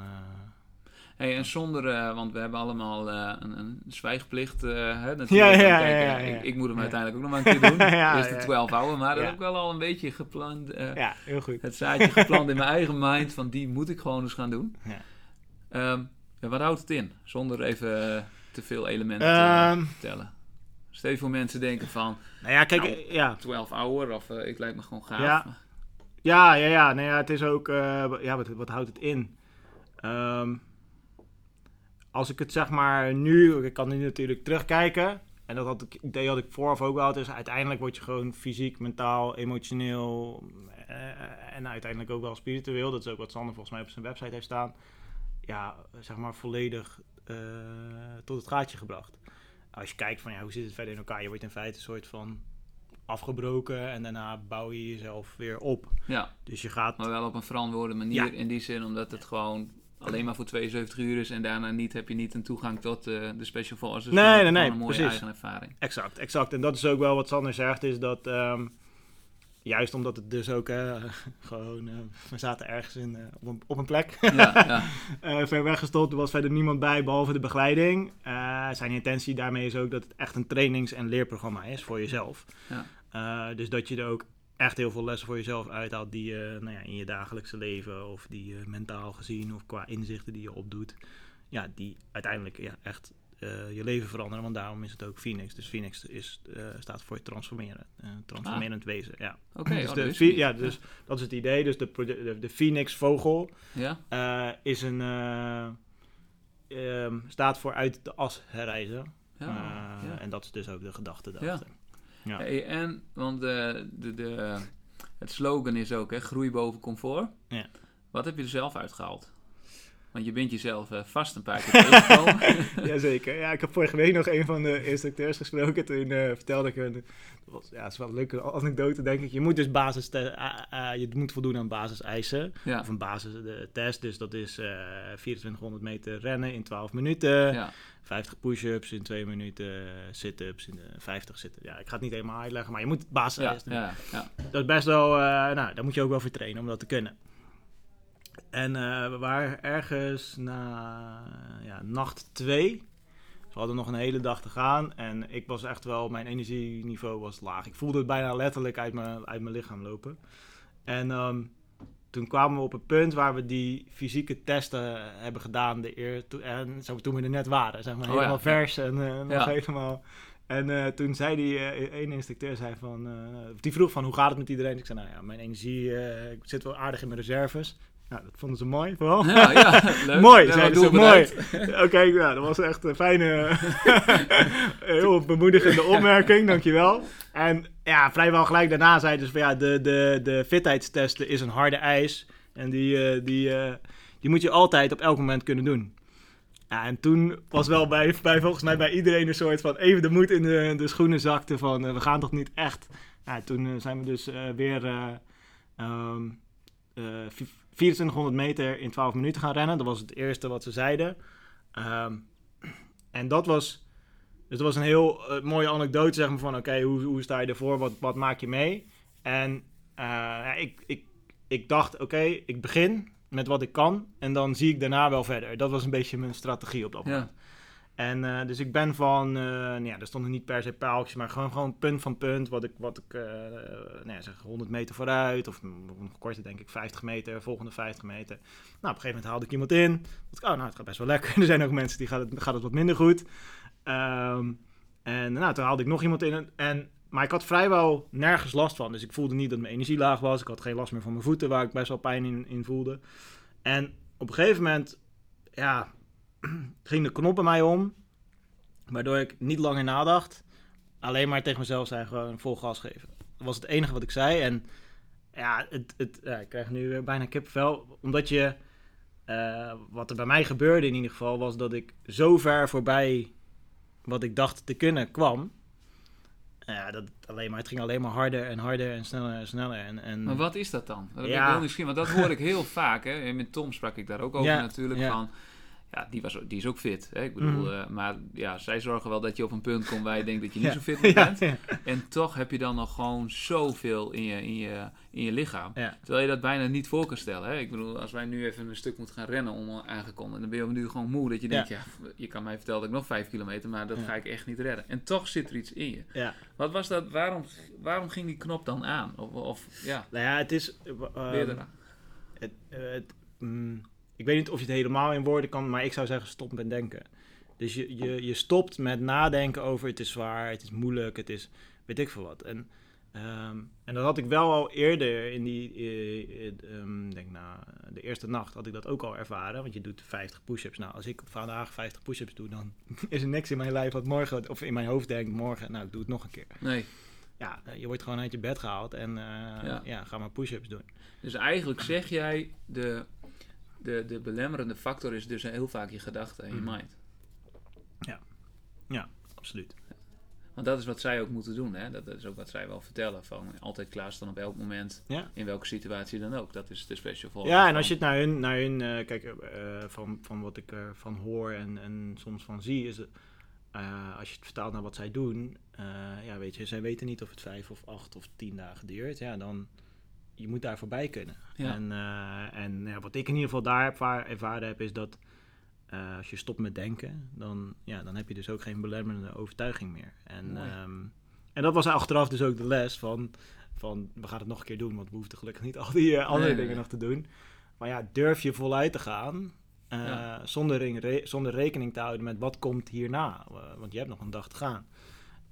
Hey, en zonder, uh, want we hebben allemaal uh, een, een zwijgplicht. Uh, hè, natuurlijk. Ja, ja, ja, ja, Ik, ik, moet hem uiteindelijk ook nog maar een keer doen. dus de 12 houden. Maar dat heb ik wel al een beetje gepland. ja, heel goed. Het zaadje gepland in mijn eigen mind. Van die moet ik gewoon eens gaan doen. Ja. Um, wat houdt het in? Zonder even te veel elementen um, te vertellen. Stel voor mensen denken van... Nou ja, kijk, nou, ja. 12 hour of ik lijkt me gewoon gaaf. Ja, ja, ja. Nou ja, het is ook... ja, wat, wat houdt het in? Um, als ik het zeg maar nu, ik kan nu natuurlijk terugkijken. En dat had ik, idee had ik vooraf ook wel. Dus uiteindelijk word je gewoon fysiek, mentaal, emotioneel uh, en uiteindelijk ook wel spiritueel. Dat is ook wat Sander volgens mij op zijn website heeft staan. Ja, zeg maar volledig uh, tot het gaatje gebracht. Als je kijkt van ja, hoe zit het verder in elkaar? Je wordt in feite een soort van afgebroken en daarna bouw je jezelf weer op. Ja, dus je gaat... maar wel op een verantwoorde manier ja. in die zin, omdat het gewoon alleen maar voor 72 uur is en daarna niet, heb je niet een toegang tot uh, de Special Forces. Nee, nee, nee, een mooie precies. eigen ervaring. Exact, exact. En dat is ook wel wat Sander zegt, is dat um, juist omdat het dus ook uh, gewoon, uh, we zaten ergens in, op, een, op een plek, ja, ja. ver weggestopt, er was verder niemand bij behalve de begeleiding. zijn intentie daarmee is ook dat het echt een trainings- en leerprogramma is voor jezelf. Ja. dus dat je er ook echt heel veel lessen voor jezelf uithaalt die je nou ja, in je dagelijkse leven of die je mentaal gezien of qua inzichten die je opdoet, ja, die uiteindelijk ja, echt je leven veranderen. Want daarom is het ook Phoenix. Dus Phoenix is, uh, staat voor transformeren, uh, transformerend ah. wezen. Ja. Oké, okay, dus, oh, ja, dus dat is het idee. Dus de, de, de Phoenix vogel ja? is een um, staat voor uit de as herreizen. Ja, ja. En dat is dus ook de gedachte daarachter. Ja. Hey, en, want de, de, de, het slogan is ook, hè, groei boven comfort. Ja. Wat heb je er zelf uitgehaald? Want je bent jezelf uh, vast een paar keer tegengekomen. Jazeker. Ja, ik heb vorige week nog een van de instructeurs gesproken. Toen uh, vertelde ik hun... Dat was, ja, is wel een leuke anekdote, denk ik. Je moet dus basis... Uh, je moet voldoen aan basiseisen. Ja. Of een basis test. Dus dat is 2400 meter rennen in 12 minuten. Ja. 50 push-ups in 2 minuten, sit-ups in 50 zitten. Ja, ik ga het niet helemaal uitleggen, maar je moet basis ja, doen. Ja, ja. Dat is best wel, nou, daar moet je ook wel voor trainen om dat te kunnen. En uh, we waren ergens na ja, nacht 2. We hadden nog een hele dag te gaan en ik was echt wel, mijn energieniveau was laag. Ik voelde het bijna letterlijk uit mijn, uit mijn lichaam lopen. En um, toen kwamen we op een punt waar we die fysieke testen hebben gedaan. De eer, en zo, toen we er net waren, zeg maar, helemaal oh ja, vers en uh, nog Ja. helemaal... En uh, toen zei die uh, ene instructeur, zei van, die vroeg van hoe gaat het met iedereen? Ik zei, nou ja, mijn energie, ik zit wel aardig in mijn reserves. Nou, dat vonden ze mooi, vooral. Ja, ja, leuk. mooi, Ja, ze, mooi. Oké, nou, dat was echt een fijne, heel bemoedigende opmerking, dankjewel. En ja, vrijwel gelijk daarna zeiden ze van, ja, de, de, de fitheidstesten is een harde eis. En die, uh, die, uh, die moet je altijd op elk moment kunnen doen. Ja, en toen was wel bij, bij volgens mij bij iedereen een soort van even de moed in de, de schoenen zakte van uh, we gaan toch niet echt. Ja, toen zijn we dus weer um, 2400 meter in 12 minuten gaan rennen. Dat was het eerste wat ze zeiden. Um, en dat was, dus dat was een heel mooie anekdote zeg maar van oké, okay, hoe, hoe sta je ervoor? Wat, wat maak je mee? En ja, ik, ik ik dacht, oké, ik begin met wat ik kan en dan zie ik daarna wel verder. Dat was een beetje mijn strategie op dat moment. Ja. En uh, dus ik ben van, uh, nou ja, er stonden niet per se paaltjes, maar gewoon, gewoon punt van punt. Wat ik, wat ik uh, nou ja, zeg 100 meter vooruit, of nog korter denk ik 50 meter, volgende 50 meter. Nou, op een gegeven moment haalde ik iemand in. Dacht oh, nou, het gaat best wel lekker. er zijn ook mensen die gaat het, gaat het wat minder goed. Um, en nou, toen haalde ik nog iemand in. En, maar ik had vrijwel nergens last van. Dus ik voelde niet dat mijn energie laag was. Ik had geen last meer van mijn voeten, waar ik best wel pijn in, in voelde. En op een gegeven moment, ja, ging de knop bij mij om. Waardoor ik niet langer nadacht. Alleen maar tegen mezelf zei gewoon vol gas geven. Dat was het enige wat ik zei. En ja, het, het, ja ik krijg nu bijna kippenvel. Omdat je... Uh, wat er bij mij gebeurde in ieder geval... was dat ik zo ver voorbij wat ik dacht te kunnen kwam. Ja, dat alleen maar, het ging alleen maar harder en harder en sneller en sneller. En, en... Maar wat is dat dan? Dat Ja. ben ik heel nieuwsgierig, want dat hoor ik heel vaak. Hè. En met Tom sprak ik daar ook over Ja, natuurlijk. ja. Van, ja, die, was, die is ook fit. Hè. Ik bedoel, Mhm. eh, maar ja, zij zorgen wel dat je op een punt komt waar je denkt dat je niet Ja. zo fit meer bent. ja. En toch heb je dan nog gewoon zoveel in je, in je, in je lichaam. Terwijl je dat bijna niet voor kan stellen. Hè? Ik bedoel, als wij nu even een stuk moeten gaan rennen onaangekondigd, dan ben je nu gewoon moe. Dat je denkt, ja, je kan mij vertellen dat ik nog vijf kilometer, maar dat ga ik echt niet redden. En toch zit er iets in je. ja. Wat was dat? Waarom, waarom ging die knop dan aan? Of, of ja, Nou ja, het is... eh, het, eh, het, mm, ik weet niet of je het helemaal in woorden kan, maar ik zou zeggen stop met denken. Dus je, je, je stopt met nadenken over het is zwaar, het is moeilijk, het is weet ik veel wat. En, ehm, en dat had ik wel al eerder in die, eh, eh, ehm, denk na de eerste nacht had ik dat ook al ervaren. Want je doet 50 push-ups. Nou, als ik vandaag 50 push-ups doe, dan is er niks in mijn lijf wat morgen, of in mijn hoofd denkt morgen, nou ik doe het nog een keer. Nee. Ja, eh, je wordt gewoon uit je bed gehaald en Ja. ja. ga maar push-ups doen. Dus eigenlijk zeg jij, de, de, de belemmerende factor is dus heel vaak je gedachten en je Mhm. mind. Absoluut. Want dat is wat zij ook moeten doen. Hè? Dat is ook wat zij wel vertellen. Van altijd klaarstaan op elk moment. Ja. In welke situatie dan ook. Dat is de special voor. Ja, en als je het naar hun, naar hun eh, kijk, eh, van, van wat ik ervan hoor en, en soms van zie, is het, eh, als je het vertaalt naar wat zij doen, eh, ja, weet je, zij weten niet of het vijf of acht of tien dagen duurt. Ja, dan, je moet daar voorbij kunnen. Ja. En, eh, en ja, wat ik in ieder geval daar ervaren heb, is dat eh, als je stopt met denken, dan, ja, dan heb je dus ook geen belemmerende overtuiging meer. En, ehm, en dat was achteraf dus ook de les van, van, we gaan het nog een keer doen, want we hoefden gelukkig niet al die eh, andere Nee, dingen nee. nog te doen. Maar ja, durf je voluit te gaan zonder, re- zonder rekening te houden met wat komt hierna. Want je hebt nog een dag te gaan.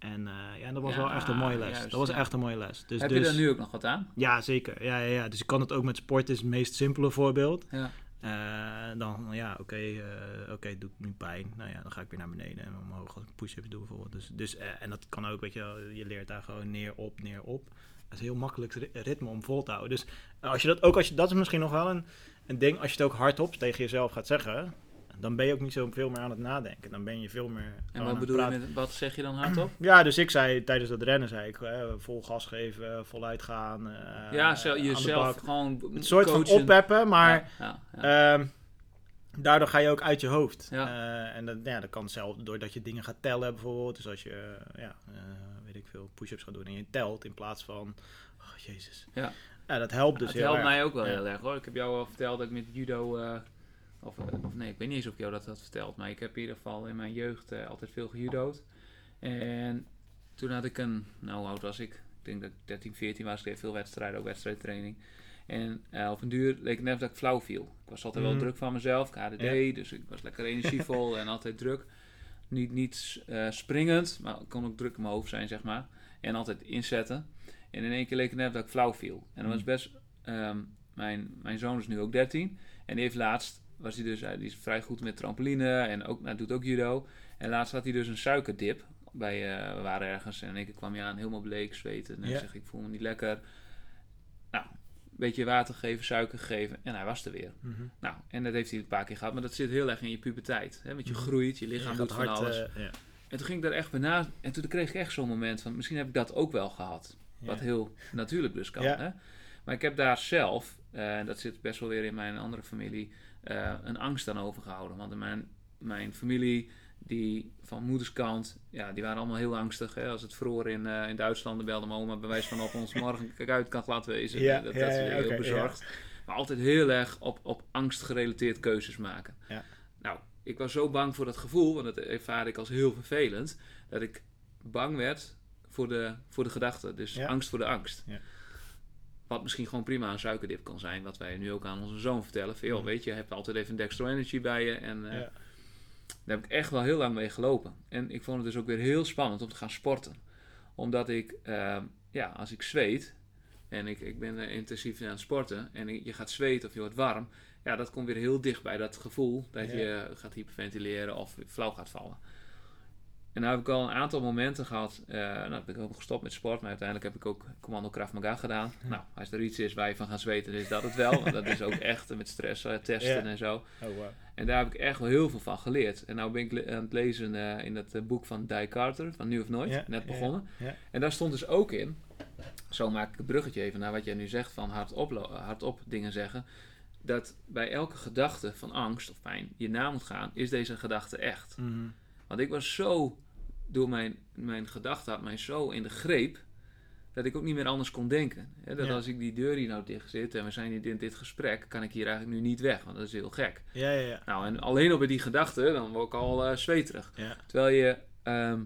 En eh, ja, dat was Ja, wel echt een mooie les. juist, dat was ja. echt een mooie les. Dus, Heb dus, je daar nu ook nog wat aan? Ja, zeker. Ja, ja, ja. Dus ik kan het ook met sport, is het meest simpele voorbeeld. Ja. Eh, dan, ja, oké, eh, oké, doet nu pijn. Nou ja, dan ga ik weer naar beneden en omhoog als ik push-ups doe bijvoorbeeld. Dus, dus, en dat kan ook, weet je je leert daar gewoon neer, op, neer, op. Dat is een heel makkelijk ri- ritme om vol te houden. Dus als je dat ook, als je, dat is misschien nog wel een, een ding, als je het ook hardop tegen jezelf gaat zeggen, dan ben je ook niet zo veel meer aan het nadenken. Dan ben je veel meer En wat bedoel je met, wat zeg je dan hardop? Ja, dus ik zei tijdens dat rennen, zei ik, eh, vol gas geven, voluit gaan. eh, ja, jezelf gewoon Een soort van oppeppen, maar... Ja, ja, ja. Ehm, daardoor ga je ook uit je hoofd. Eh, en dat, ja, dat kan zelf doordat je dingen gaat tellen bijvoorbeeld. Dus als je, ja, weet ik veel, push-ups gaat doen en je telt in plaats van, oh jezus. Ja. Ja, dat helpt dus het heel helpt erg. mij ook wel heel erg hoor. Ik heb jou al verteld dat ik met judo, of, eh, of nee, ik weet niet eens of ik jou dat had verteld, maar ik heb in ieder geval in mijn jeugd eh, altijd veel gejudo'd. En toen had ik een, nou hoe oud was ik? Ik denk dat ik 13, 14 was, ik deed veel wedstrijden, ook wedstrijdtraining. En eh, op een duur leek het net dat ik flauw viel. Ik was altijd wel Mhm. druk van mezelf, ik HDD, Ja. dus ik was lekker energievol en altijd druk. Niet, niet springend, maar ik kon ook druk in mijn hoofd zijn, zeg maar. En altijd inzetten. En in één keer leek het net dat ik flauw viel. En dat was Mhm. best... ehm, mijn, mijn zoon is nu ook 13. En die heeft laatst... Was hij dus... hij- Die is vrij goed met trampoline. En ook, nou, doet ook judo. En laatst had hij dus een suikerdip. Bij, eh, we waren ergens. En keer kwam hij aan. Helemaal bleek, zweten. En Ja. zegt, ik voel me niet lekker. Nou, een beetje water gegeven, suiker gegeven. En hij was er weer. Mhm. Nou, en dat heeft hij een paar keer gehad. Maar dat zit heel erg in je puberteit. Hè? Want je Mhm. groeit, je Je lichaam doet van hard, alles. eh, ja. En toen ging ik daar echt bij na. En toen kreeg ik echt zo'n moment van... Misschien heb ik dat ook wel gehad. Wat heel natuurlijk dus kan. Hè? Maar ik heb daar zelf... eh, En dat zit best wel weer in mijn andere familie... eh, een angst aan overgehouden. Want mijn, mijn familie... die van moederskant, ja, die waren allemaal heel angstig. Hè? Als het vroor in, eh, in Duitsland, dan belde mijn oma bij wijze van op ons morgen kijk uit kan glad wezen. Ja, dat, ja, dat is ja, heel bezorgd. Maar altijd heel erg op, op angst gerelateerd keuzes maken. Ja. Nou, ik was zo bang voor dat gevoel, want dat ervaarde ik als heel vervelend, dat ik bang werd voor de, voor de gedachte. Dus angst voor de angst. Ja. Wat misschien gewoon prima een suikerdip kan zijn, wat wij nu ook aan onze zoon vertellen. Van, joh, Mhm. weet je, je hebt altijd even een Dextro Energy bij je. En eh, Ja. daar heb ik echt wel heel lang mee gelopen. En ik vond het dus ook weer heel spannend om te gaan sporten. Omdat ik, eh, ja, als ik zweet en ik, ik ben eh, intensief aan het sporten en je gaat zweten of je wordt warm, ja, dat komt weer heel dicht bij dat gevoel dat Ja. je gaat hyperventileren of flauw gaat vallen. En nou heb ik al een aantal momenten gehad. eh nou ben ik ook gestopt met sport, maar uiteindelijk heb ik ook Commando Krav Maga gedaan. Nou, als er iets is waar je van gaat zweten, is dat het wel. Want dat is ook echt met stress eh, testen Ja. en zo. Oh, wow. En daar heb ik echt wel heel veel van geleerd. En nou ben ik aan het lezen eh, in dat boek van Die Carter, van Nu of Nooit, Ja, net begonnen. En daar stond dus ook in, zo maak ik het bruggetje even naar wat jij nu zegt van hardop, hardop dingen zeggen, dat bij elke gedachte van angst of pijn je na moet gaan, is deze gedachte echt. Mhm. Want ik was zo, door mijn, mijn gedachte had mij zo in de greep, dat ik ook niet meer anders kon denken. Hè, dat Ja. als ik die deur hier nou dicht zit en we zijn hier in dit gesprek, kan ik hier eigenlijk nu niet weg, want dat is heel gek. Ja, ja, ja. Nou, en alleen al bij die gedachte, dan word ik al eh zweterig. Ja. Terwijl je, ehm,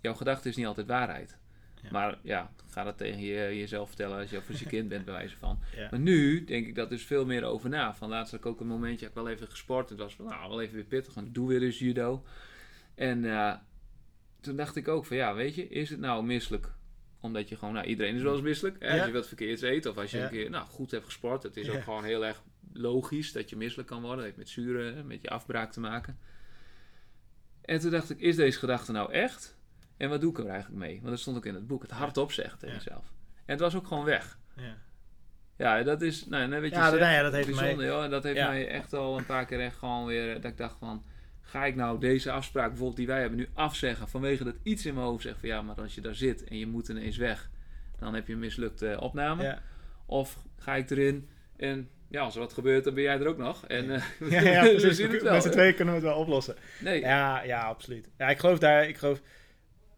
jouw gedachte is niet altijd waarheid. Ja. Maar ja, ga dat tegen je, jezelf vertellen als je als je kind bent, bij wijze van. Maar nu denk ik dat dus veel meer over na. Van laatst had ik ook een momentje, ik wel even gesport. Het was van, nou, wel even weer pittig, want doe weer eens judo. En eh, toen dacht ik ook van, ja, weet je, is het nou misselijk? Omdat je gewoon, nou, iedereen is wel eens misselijk. Hè? Ja. Als je wat verkeerds eet of als je Ja. een keer, nou, goed hebt gesport. Het is ook gewoon heel erg logisch dat je misselijk kan worden. Dat heeft met zuren, met je afbraak te maken. En toen dacht ik, is deze gedachte nou echt? En wat doe ik er eigenlijk mee? Want dat stond ook in het boek. Het hardop zeggen tegen jezelf. En het was ook gewoon weg. Ja. Ja, dat is, nou, net wat je Ja, dat, zegt, ja, dat heeft bijzonder, mij... joh. En dat heeft Ja. mij echt al een paar keer echt gewoon weer, dat ik dacht van, ga ik nou deze afspraak bijvoorbeeld die wij hebben nu afzeggen vanwege dat iets in mijn hoofd zegt van, ja, maar als je daar zit en je moet ineens weg, dan heb je een mislukte opname. Ja. Of ga ik erin en ja, als er wat gebeurt, dan ben jij er ook nog. En eh, Ja, ja, we zien het wel. Met z'n tweeën kunnen we het wel oplossen. Nee, Ja, ja, absoluut. Ja, ik geloof daar, ik geloof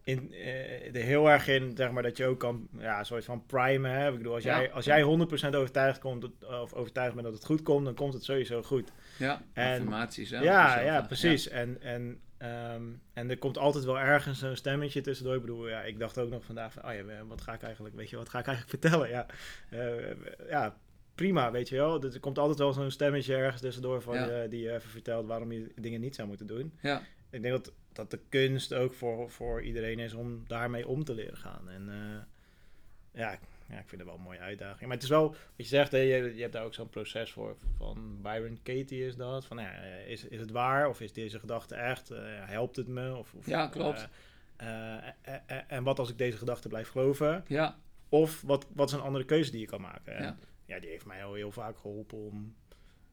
in, eh, er heel erg in, zeg maar, dat je ook kan, ja, soort van primen. Hè? Ik bedoel, als Ja. jij, als jij 100% overtuigd, komt, of overtuigd bent dat het goed komt, dan komt het sowieso goed. ja, En- affirmaties. Hè, ja, ja, zelf- precies. En, en, ehm, en er komt altijd wel ergens een stemmetje tussendoor. Ik bedoel, ja, ik dacht ook nog vandaag van, oh ja, wat ga ik eigenlijk, weet je, wat ga ik eigenlijk vertellen? Ja, eh, ja prima, weet je wel. Dus er komt altijd wel zo'n stemmetje ergens tussendoor van, Ja. je, die je even vertelt waarom je dingen niet zou moeten doen. Ja, Ik denk dat, dat de kunst ook voor, voor iedereen is om daarmee om te leren gaan. En eh, ja, ik- ja, ik vind het wel een mooie uitdaging. Maar het is wel, wat je zegt, hè, je, je hebt daar ook zo'n proces voor. Van Byron Katie is dat. Van, ja, is, is het waar of is deze gedachte echt? Eh, helpt het me? Of, of, Ja, klopt. eh, en wat als ik deze gedachte blijf geloven? ja, Of wat, wat is een andere keuze die je kan maken? En Ja. ja, die heeft mij al heel vaak geholpen om...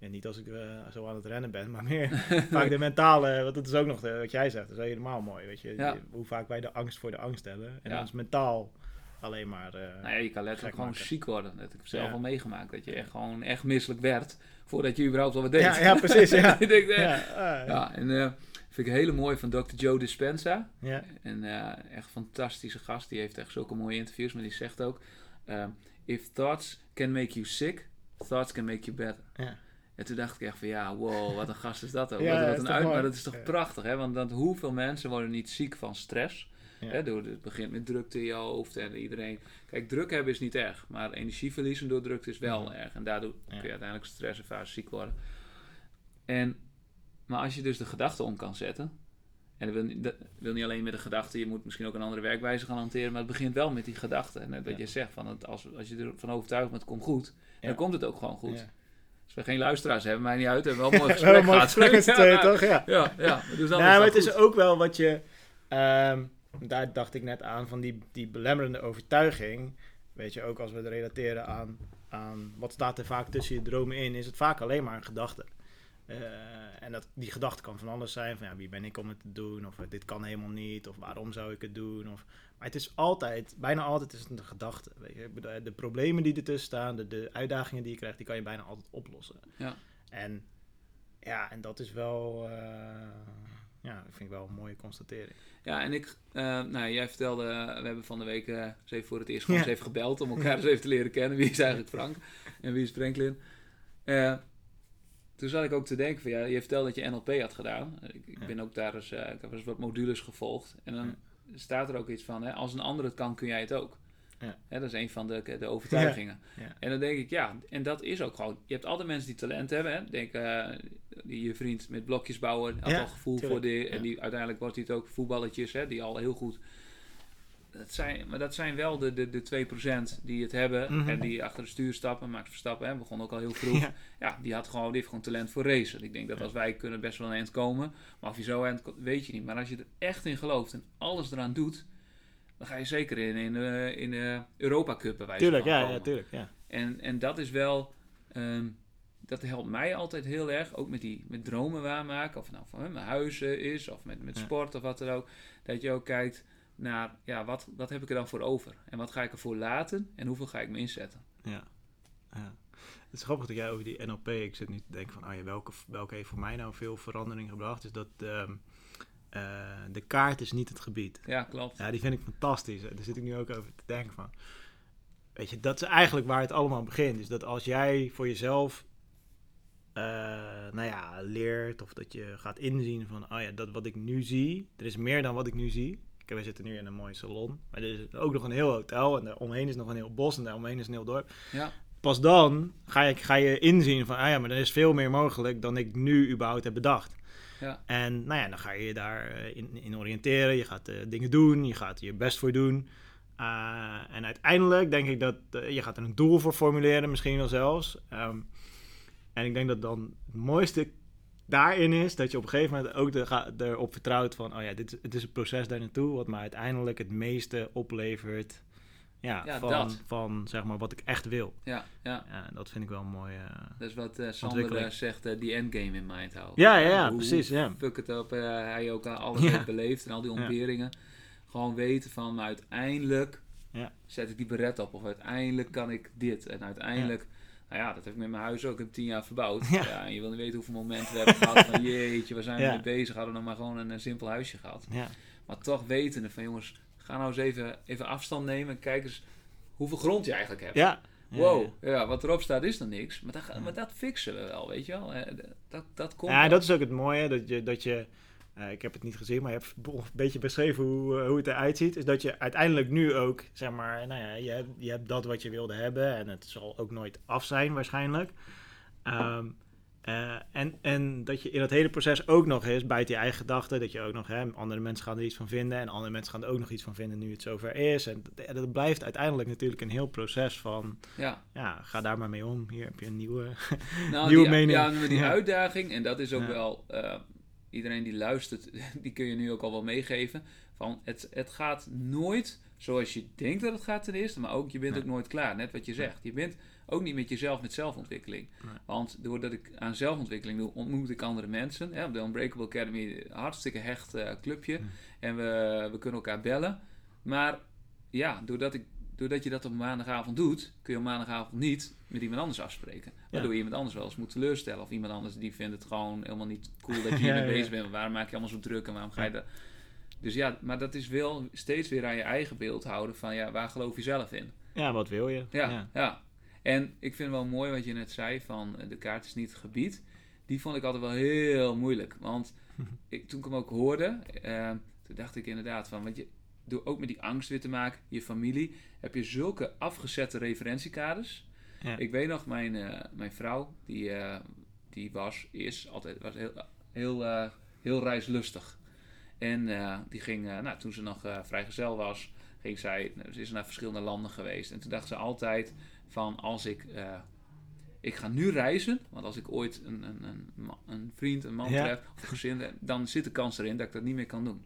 Ja, niet als ik eh, zo aan het rennen ben, maar meer vaak de mentale... Want dat is ook nog de, wat jij zegt, dat is helemaal mooi. Weet je, Ja. Hoe vaak wij de angst voor de angst hebben. En Ja. ons mentaal alleen maar... eh, Nou ja, je kan letterlijk gewoon maken. ziek worden. Dat heb ik zelf al meegemaakt. Dat je echt gewoon echt misselijk werd voordat je überhaupt wel wat deed. ja, ja, precies. Ja. ik denk, eh, ja, ah, ja. en vind ik hele mooie van Dr. Joe Dispenza. ja. En echt fantastische gast. Die heeft echt zulke mooie interviews. Maar die zegt ook... If thoughts can make you sick, thoughts can make you better. Ja. En toen dacht ik echt van ja, wow, wat een gast is dat ook. Ja, wat, dat een uit, maar dat is toch Ja. prachtig, hè? Want, want hoeveel mensen worden niet ziek van stress? Ja. Hè, door, het begint met drukte in je hoofd en iedereen... Kijk, druk hebben is niet erg, maar energie verliezen door drukte is wel Ja. erg. En daardoor kun je uiteindelijk stress ervaren, ziek worden. En, maar als je dus de gedachte om kan zetten... En dat wil, niet- dat wil niet alleen met de gedachte, je moet misschien ook een andere werkwijze gaan hanteren, maar het begint wel met die gedachte. En net wat Ja. je zegt, van het, als, als je ervan overtuigd bent, het komt goed, Ja. dan komt het ook gewoon goed. Ja. Als we geen luisteraars hebben, mij niet uit, hebben we wel een mooi gesprek een mooi gehad. gesprek z'n tweeën, toch? Ja. Ja, ja. Dus dan Nou, is maar dat het is ook wel wat je... ehm, daar dacht ik net aan, van die, die belemmerende overtuiging. Weet je, ook als we het relateren aan, aan... Wat staat er vaak tussen je dromen in, is het vaak alleen maar een gedachte. Eh, en dat, die gedachte kan van alles zijn. Van ja, wie ben ik om het te doen? Of eh, dit kan helemaal niet. Of waarom zou ik het doen? Of, maar het is altijd, bijna altijd is het een gedachte. Weet je? De problemen die ertussen staan, de, de uitdagingen die je krijgt, die kan je bijna altijd oplossen. Ja. En ja, en dat is wel. eh, ja, dat vind ik wel een mooie constatering. Ja, en ik, eh, nou, jij vertelde, we hebben van de week even voor het eerst gewoon Ja. eens even gebeld om elkaar eens even te leren kennen. Wie is eigenlijk Frank en wie is Franklin? Toen zat ik ook te denken van, ja, je vertelde dat je NLP had gedaan. Ik, ik Ja. ben ook daar eens, eh, ik heb eens wat modules gevolgd. En dan staat er ook iets van, hè, als een ander het kan, kun jij het ook. Ja. Hè, dat is een van de, de overtuigingen. En dan denk ik, ja, en dat is ook gewoon. Je hebt altijd mensen die talent hebben. Hè? Denk, eh, die je vriend met blokjes bouwen, had al gevoel tuurlijk. voor de. En die uiteindelijk wordt hij het ook voetballetjes, hè, die al heel goed. Dat zijn, maar dat zijn wel de, de, de 2% die het hebben Mhm. en die achter het stuur stappen. Max Verstappen hè, begon ook al heel vroeg. Ja. Ja. die, had gewoon, die heeft gewoon talent voor racen. Ik denk dat als wij kunnen best wel een eind komen. Maar of je zo eind weet je niet. Maar als je er echt in gelooft en alles eraan doet, dan ga je zeker in, in, eh, in de Europa Cup bij wijze Tuurlijk, ja, komen. ja, tuurlijk. Ja. En, en dat is wel, ehm, dat helpt mij altijd heel erg, ook met die met dromen waarmaken, of nou van hè, mijn huis eh, is, of met, met sport of wat dan ook, dat je ook kijkt naar, ja, wat, wat heb ik er dan voor over? En wat ga ik ervoor laten en hoeveel ga ik me inzetten? Ja. ja. Het is grappig dat jij over die NLP, ik zit nu te denken van, oh ja, welke, welke heeft voor mij nou veel verandering gebracht, is dat ehm, eh, de kaart is niet het gebied. Ja, klopt. Ja, die vind ik fantastisch. Daar zit ik nu ook over te denken van. Weet je, dat is eigenlijk waar het allemaal begint. Dus dat als jij voor jezelf, eh, nou ja, leert of dat je gaat inzien van, oh ja, dat wat ik nu zie, er is meer dan wat ik nu zie. Kijk, wij zitten nu in een mooi salon, maar er is ook nog een heel hotel en daaromheen is nog een heel bos en daaromheen is een heel dorp. Ja, Pas dan ga je, ga je inzien van, ah ja, maar er is veel meer mogelijk dan ik nu überhaupt heb bedacht. ja, En nou ja, dan ga je je daar eh, in, in oriënteren. Je gaat eh, dingen doen. Je gaat je best voor doen. Uh, en uiteindelijk denk ik dat uh, je gaat er een doel voor formuleren, misschien wel zelfs. Um, en ik denk dat dan het mooiste daarin is dat je op een gegeven moment ook de, erop vertrouwt van, oh ja, dit, het is een proces daar naartoe, wat mij uiteindelijk het meeste oplevert. Ja, Ja, van, dat. van zeg maar wat ik echt wil. ja, ja. Ja, dat vind ik wel mooi. Uh, Dat is wat uh, Sander uh, zegt, uh, die endgame in mind houden. Ja, ja, ja, precies. Ja. Fuck het op, hij ook alles ja. heeft beleefd en al die ontberingen. Gewoon weten van, maar uiteindelijk ja. zet ik die beret op. Of uiteindelijk kan ik dit. En uiteindelijk. Nou ja, dat heb ik met mijn huis ook. Heb tien jaar verbouwd. Ja. ja en je wil niet weten hoeveel momenten we hebben gehad van, jeetje, waar zijn we mee bezig? Hadden we nog maar gewoon een, een simpel huisje gehad. Ja. Maar toch wetende van, jongens, ga nou eens even, even afstand nemen. Kijk eens hoeveel grond je eigenlijk hebt. Ja. Wow, ja, wat erop staat is dan niks. Maar dat, maar dat fixen we wel, weet je wel. Dat, dat komt Ja, wel. dat is ook het mooie. Dat je, dat je uh, ik heb het niet gezien, maar je hebt een beetje beschreven hoe, uh, hoe het eruit ziet. Is dat je uiteindelijk nu ook, zeg maar, nou ja, je hebt, je hebt dat wat je wilde hebben. En het zal ook nooit af zijn waarschijnlijk. Um, uh, en, en dat je in dat hele proces ook nog eens, buiten je eigen gedachten, dat je ook nog, hè, andere mensen gaan er iets van vinden en andere mensen gaan er ook nog iets van vinden nu het zover is. En dat, dat blijft uiteindelijk natuurlijk een heel proces van, ja. ja, ga daar maar mee om. Hier heb je een nieuwe, nou, nieuwe die, mening. Ja, die ja. uitdaging, en dat is ook wel, uh, iedereen die luistert, die kun je nu ook al wel meegeven, van het, het gaat nooit zoals je denkt dat het gaat ten eerste, maar ook je bent ook nooit klaar, net wat je zegt. Je bent ook niet met jezelf met zelfontwikkeling. Nee. Want doordat ik aan zelfontwikkeling doe, ontmoet ik andere mensen. Ja, de Unbreakable Academy, hartstikke hecht uh, clubje. Mm. En we, we kunnen elkaar bellen. Maar ja, doordat, ik, doordat je dat op maandagavond doet, kun je op maandagavond niet met iemand anders afspreken. Waardoor je iemand anders wel eens moet teleurstellen. Of iemand anders die vindt het gewoon helemaal niet cool dat je hiermee bezig bent. Waarom maak je allemaal zo druk en waarom ga je dat... Dus ja, maar dat is wel steeds weer aan je eigen beeld houden van ja, waar geloof je zelf in? Ja, wat wil je? Ja, ja. ja. En ik vind wel mooi wat je net zei van de kaart is niet het gebied. Die vond ik altijd wel heel moeilijk. Want ik, toen ik hem ook hoorde, uh, toen dacht ik inderdaad van, want je, door ook met die angst weer te maken, je familie, heb je zulke afgezette referentiekaders. Ja. Ik weet nog, mijn, uh, mijn vrouw, die, uh, die was, is altijd was heel, heel, uh, heel reislustig. En die ging, nou, toen ze nog vrijgezel was, ging zij, ze is naar verschillende landen geweest. En toen dacht ze altijd van als ik, ik ga nu reizen, want als ik ooit een, een, een, een vriend, een man Ja. tref, of een gezin, dan zit de kans erin dat ik dat niet meer kan doen.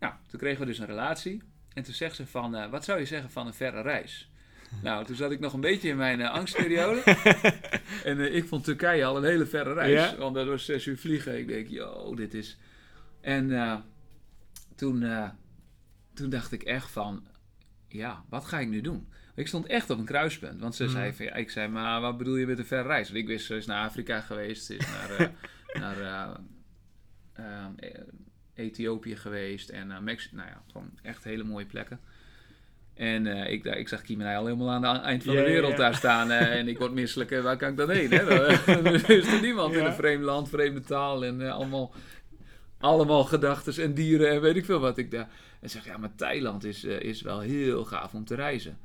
Nou, toen kregen we dus een relatie. En toen zegt ze van, uh, wat zou je zeggen van een verre reis? Nou, toen zat ik nog een beetje in mijn uh, angstperiode. en ik vond Turkije al een hele verre reis. Want dat was zes uur vliegen. Ik denk, yo, dit is... En eh, toen, toen dacht ik echt van, ja, wat ga ik nu doen? Ik stond echt op een kruispunt. Want ze Mm. zei van, ja, ik zei, maar wat bedoel je met een verre reis? Want ik wist, ze is naar Afrika geweest, ze is naar, naar Ethiopië geweest en naar Mexico. Nou ja, gewoon echt hele mooie plekken. En eh, ik, ik zag Kimenai al helemaal aan het eind van de wereld daar staan. eh, en ik word misselijk. eh, waar kan ik dan heen? Hè? Er is er niemand in een vreemd land, vreemde taal. En eh, allemaal, allemaal gedachten en dieren en weet ik veel wat ik daar... En zeg, ja, maar Thailand is, eh, is wel heel gaaf om te reizen.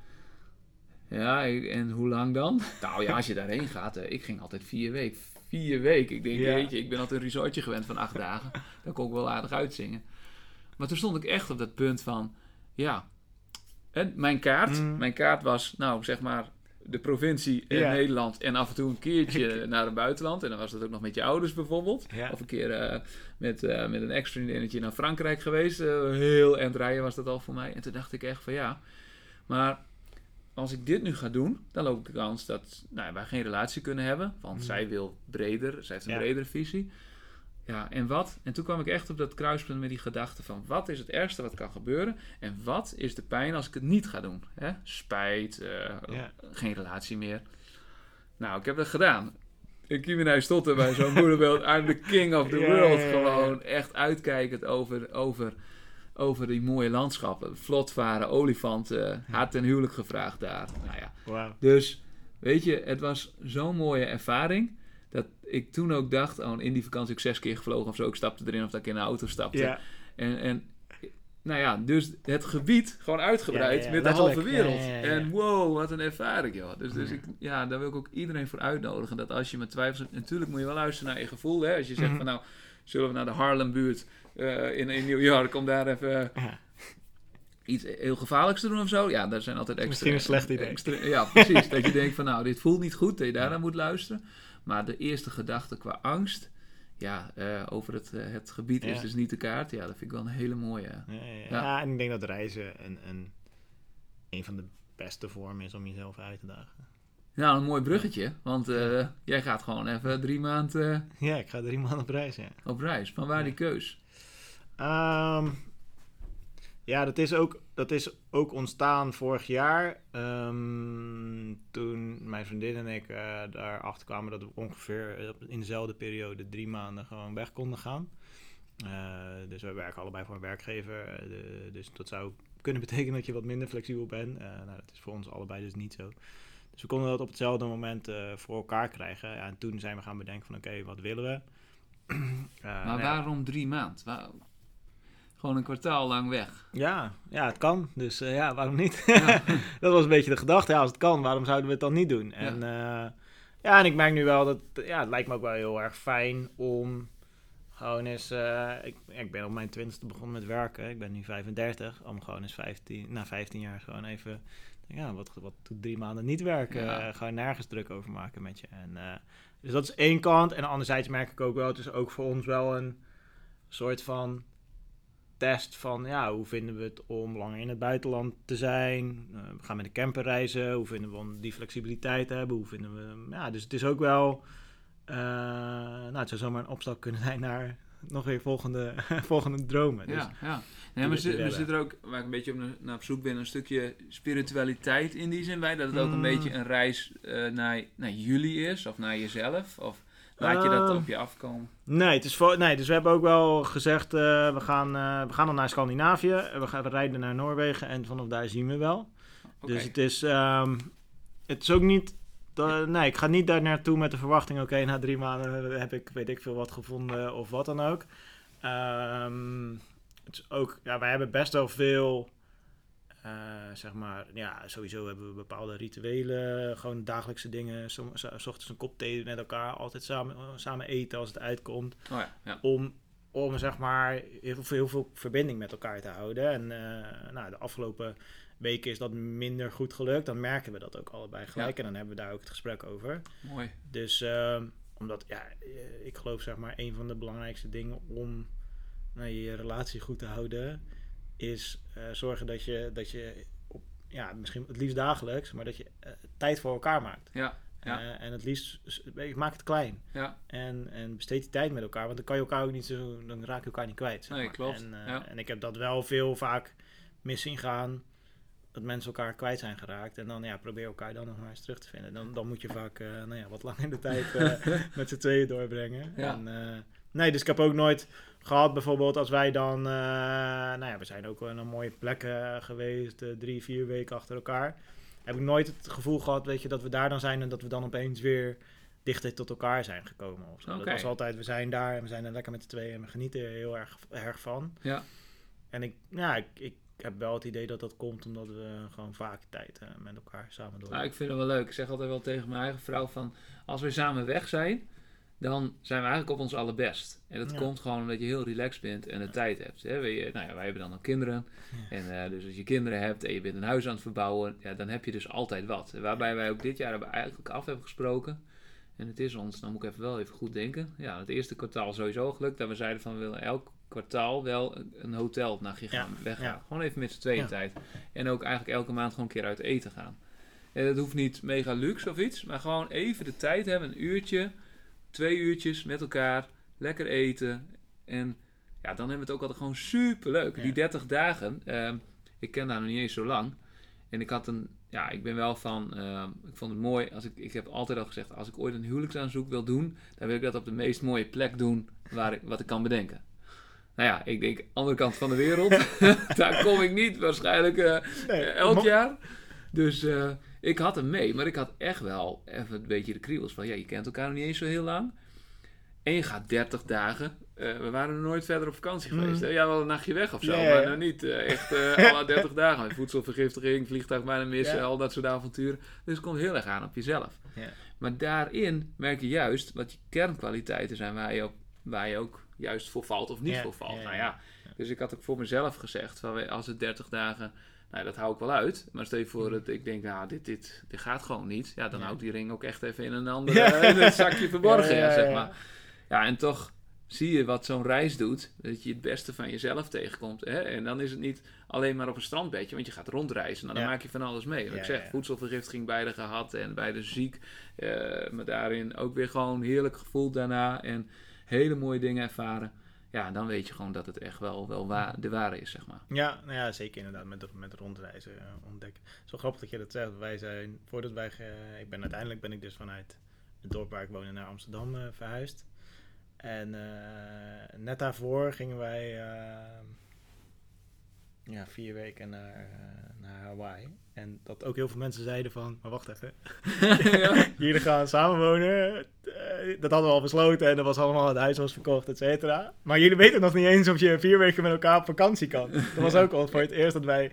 Ja, en hoe lang dan? Nou ja, als je daarheen gaat. eh, ik ging altijd vier weken. Vier weken. Ik denk, Ja. weet je, ik ben altijd een resortje gewend van acht dagen. Daar kon ik wel aardig uitzingen. Maar toen stond ik echt op dat punt van, ja, en mijn kaart, Mm. mijn kaart was, nou zeg maar, de provincie in Ja. Nederland en af en toe een keertje naar het buitenland. En dan was dat ook nog met je ouders bijvoorbeeld. Ja. Of een keer eh, met, eh, met een ex-vriendinnetje naar Frankrijk geweest. Eh, heel eind rijden was dat al voor mij. En toen dacht ik echt van ja, maar als ik dit nu ga doen, dan loop ik de kans dat nou, wij geen relatie kunnen hebben. Want Mhm. zij wil breder, zij heeft een Ja. bredere visie. Ja, en wat? En toen kwam ik echt op dat kruispunt met die gedachte van... wat is het ergste wat kan gebeuren? En wat is de pijn als ik het niet ga doen? Hè? Spijt, eh, Ja. geen relatie meer. Nou, ik heb dat gedaan. Kim en hij stond er bij zo'n moederbeeld. I'm the king of the world. Gewoon echt uitkijkend over, over, over die mooie landschappen. Vlot varen, olifanten. Haar ten huwelijk gevraagd daar. Nou ja, dus weet je, het was zo'n mooie ervaring. Dat ik toen ook dacht, oh, in die vakantie ik zes keer gevlogen of zo. Ik stapte erin of dat ik in een auto stapte. Ja. En, en nou ja, dus het gebied gewoon uitgebreid Ja, ja, met de halve wereld. En wow, wat een ervaring, joh. Dus, dus ik, ja, daar wil ik ook iedereen voor uitnodigen. Dat als je met twijfels natuurlijk moet je wel luisteren naar je gevoel. Hè? Als je zegt Mhm. van nou, zullen we naar de Harlembuurt eh in, in New York om daar even Ja. iets heel gevaarlijks te doen of zo. Ja, daar zijn altijd extra... Misschien een slecht idee. extra- ja, precies. dat je denkt van nou, dit voelt niet goed, dat je daar moet luisteren. Maar de eerste gedachte qua angst, ja, eh, over het, eh, het gebied is dus niet de kaart. Ja, dat vind ik wel een hele mooie. Ja, ja, en ik denk dat reizen een, een, een van de beste vormen is om jezelf uit te dagen. Nou, een mooi bruggetje, want jij gaat gewoon even drie maanden Ja, ik ga drie maanden op reis, ja. op reis. Van waar die keus? Ehm, ja, dat is, ook, dat is ook ontstaan vorig jaar. ehm, toen mijn vriendin en ik eh daarachter kwamen dat we ongeveer in dezelfde periode drie maanden gewoon weg konden gaan. Eh, dus we werken allebei voor een werkgever. eh, de- dus dat zou kunnen betekenen dat je wat minder flexibel bent. Nou, dat is voor ons allebei dus niet zo. Dus we konden dat op hetzelfde moment voor elkaar krijgen. Ja, en toen zijn we gaan bedenken van oké, wat willen we? Maar nou ja, waarom drie maanden? Waar- Gewoon een kwartaal lang weg. Ja, ja, het kan. Dus eh, ja, waarom niet? Ja. dat was een beetje de gedachte. Ja, als het kan, waarom zouden we het dan niet doen? En ja, ja en ik merk nu wel dat... Ja, het lijkt me ook wel heel erg fijn om gewoon eens... eh, ik, ik ben op mijn twintigste begonnen met werken. Ik ben nu 35. Om gewoon eens 15, na 15 jaar gewoon even... Ja, wat, wat drie maanden niet werken? Ja. Eh, gewoon nergens druk over maken met je. En, eh, dus dat is één kant. En anderzijds merk ik ook wel... Het is ook voor ons wel een soort van test van ja, hoe vinden we het om langer in het buitenland te zijn? Eh, we gaan met de camper reizen. Hoe vinden we om die flexibiliteit te hebben? Hoe vinden we ja, dus het is ook wel uh, nou, het zou zomaar een opstap kunnen zijn naar nog weer volgende, volgende dromen. Dus, ja, ja. Nee, maar zit, er zit er ook, waar ik een beetje op, naar op zoek ben, een stukje spiritualiteit in die zin bij? Dat het ook een Mm. beetje een reis uh, naar, naar jullie is of naar jezelf? Of laat je dat Uh, op je afkomen? Nee, het is nee, dus we hebben ook wel gezegd, uh, we, gaan, uh, we gaan dan naar Scandinavië. We gaan we rijden naar Noorwegen en vanaf daar zien we wel. Okay. Dus het is, um, het is ook niet dat, nee, ik ga niet daar naartoe met de verwachting, oké, okay, na drie maanden heb ik weet ik veel wat gevonden of wat dan ook. Um, het is ook, ja, wij hebben best wel veel, uh, zeg maar, ja, sowieso hebben we bepaalde rituelen, gewoon dagelijkse dingen. S ochtends een kop thee met elkaar, altijd samen, samen eten als het uitkomt. Oh ja, ja. Om, om, zeg maar, heel veel, heel veel verbinding met elkaar te houden. En uh, nou, de afgelopen weken is dat minder goed gelukt. Dan merken we dat ook allebei gelijk. Ja. En dan hebben we daar ook het gesprek over. Mooi. Dus uh, omdat, ja, ik geloof zeg maar een van de belangrijkste dingen om nou, je relatie goed te houden, is uh, zorgen dat je, dat je op, ja, misschien het liefst dagelijks, maar dat je uh, tijd voor elkaar maakt. Ja. Ja. Uh, en het liefst, maak het klein. Ja. En, en besteed die tijd met elkaar, want dan kan je elkaar ook niet zo, dan raak je elkaar niet kwijt. Zeg nee, maar. klopt. En, uh, ja. en ik heb dat wel veel vaak mis zien gaan, dat mensen elkaar kwijt zijn geraakt. En dan ja, probeer elkaar dan nog maar eens terug te vinden. Dan, dan moet je vaak uh, nou ja, wat langer de tijd met z'n tweeën doorbrengen. Ja. En, nee, dus ik heb ook nooit gehad, bijvoorbeeld als wij dan, eh, nou ja, we zijn ook in een mooie plekken geweest, eh, drie, vier weken achter elkaar. Heb ik nooit het gevoel gehad, weet je, dat we daar dan zijn en dat we dan opeens weer dichter tot elkaar zijn gekomen. Of zo. Dat was altijd, we zijn daar en we zijn er lekker met z'n tweeën en we genieten er heel erg, erg van. Ja. En ik, ja, ik, ik heb wel het idee dat dat komt omdat we gewoon vaak tijd eh, met elkaar samen door. Nou, ik vind het wel leuk. Ik zeg altijd wel tegen mijn eigen vrouw van... Als we samen weg zijn, dan zijn we eigenlijk op ons allerbest. En dat Ja. komt gewoon omdat je heel relaxed bent en de tijd hebt. Hè? Wij, nou ja, wij hebben dan ook kinderen. En eh, dus als je kinderen hebt en je bent een huis aan het verbouwen... Ja, dan heb je dus altijd wat. Waarbij wij ook dit jaar hebben eigenlijk af hebben gesproken... En het is ons, dan moet ik even wel even goed denken. Ja, het eerste kwartaal sowieso gelukt. Dat we zeiden van we willen elk kwartaal wel een- een hotelnachtje gaan weggaan. Gewoon even met z'n tweeën tijd. En ook eigenlijk elke maand gewoon een keer uit eten gaan. En dat hoeft niet mega luxe of iets, maar gewoon even de tijd hebben, een uurtje, twee uurtjes met elkaar, lekker eten. En ja, dan hebben we het ook altijd gewoon super leuk. Ja. Die 30 dagen, ehm, ik ken daar nog niet eens zo lang. En ik had een, ja, ik ben wel van, ehm, ik vond het mooi, als ik, ik heb altijd al gezegd, als ik ooit een huwelijksaanzoek wil doen, dan wil ik dat op de meest mooie plek doen waar ik, wat ik kan bedenken. Nou ja, ik denk, andere kant van de wereld, daar kom ik niet waarschijnlijk eh, Nee, elk jaar. Dus eh, ik had hem mee, maar ik had echt wel even een beetje de kriebels van, ja, je kent elkaar nog niet eens zo heel lang. En je gaat 30 dagen. eh, we waren nooit verder op vakantie Mm. geweest. Hè? Ja, wel een nachtje weg of zo, maar nou niet eh, echt eh alle 30 dagen. Voedselvergiftiging, vliegtuig bijna missen, al dat soort avonturen. Dus het komt heel erg aan op jezelf. Ja. Maar daarin merk je juist wat je kernkwaliteiten zijn waar je, op, waar je ook juist voor valt of niet voor valt. Nou ja, dus ik had ook voor mezelf gezegd, van, als het 30 dagen, nou dat hou ik wel uit. Maar stel je voor dat ik denk, nou dit, dit, dit gaat gewoon niet. Ja, dan. Ja. hou ik die ring ook echt even in een ander Ja. het zakje verborgen, Ja, zeg maar. Ja, en toch zie je wat zo'n reis doet. Dat je het beste van jezelf tegenkomt. Hè? En dan is het niet alleen maar op een strandbedje, want je gaat rondreizen. Nou, dan maak je van alles mee. Wat ik zeg, voedselvergiftiging beide gehad en beide ziek. Eh, maar daarin ook weer gewoon heerlijk gevoeld daarna. En hele mooie dingen ervaren. Ja, dan weet je gewoon dat het echt wel, wel wa- de ware is, zeg maar. Ja, nou ja, zeker inderdaad met, met rondreizen eh, ontdekken. Zo grappig dat je dat zegt. Wij zijn, voordat wij, ik ben uiteindelijk ben ik dus vanuit het dorp waar ik woon naar Amsterdam eh, verhuisd. En eh, net daarvoor gingen wij ja, vier weken naar, naar Hawaii. En dat ook heel veel mensen zeiden van, maar wacht even, ja. jullie gaan samenwonen. Eh, dat hadden we al besloten en dat was allemaal, het huis was verkocht, et cetera. Maar jullie weten nog niet eens of je vier weken met elkaar op vakantie kan. Dat was ook al voor het eerst dat wij,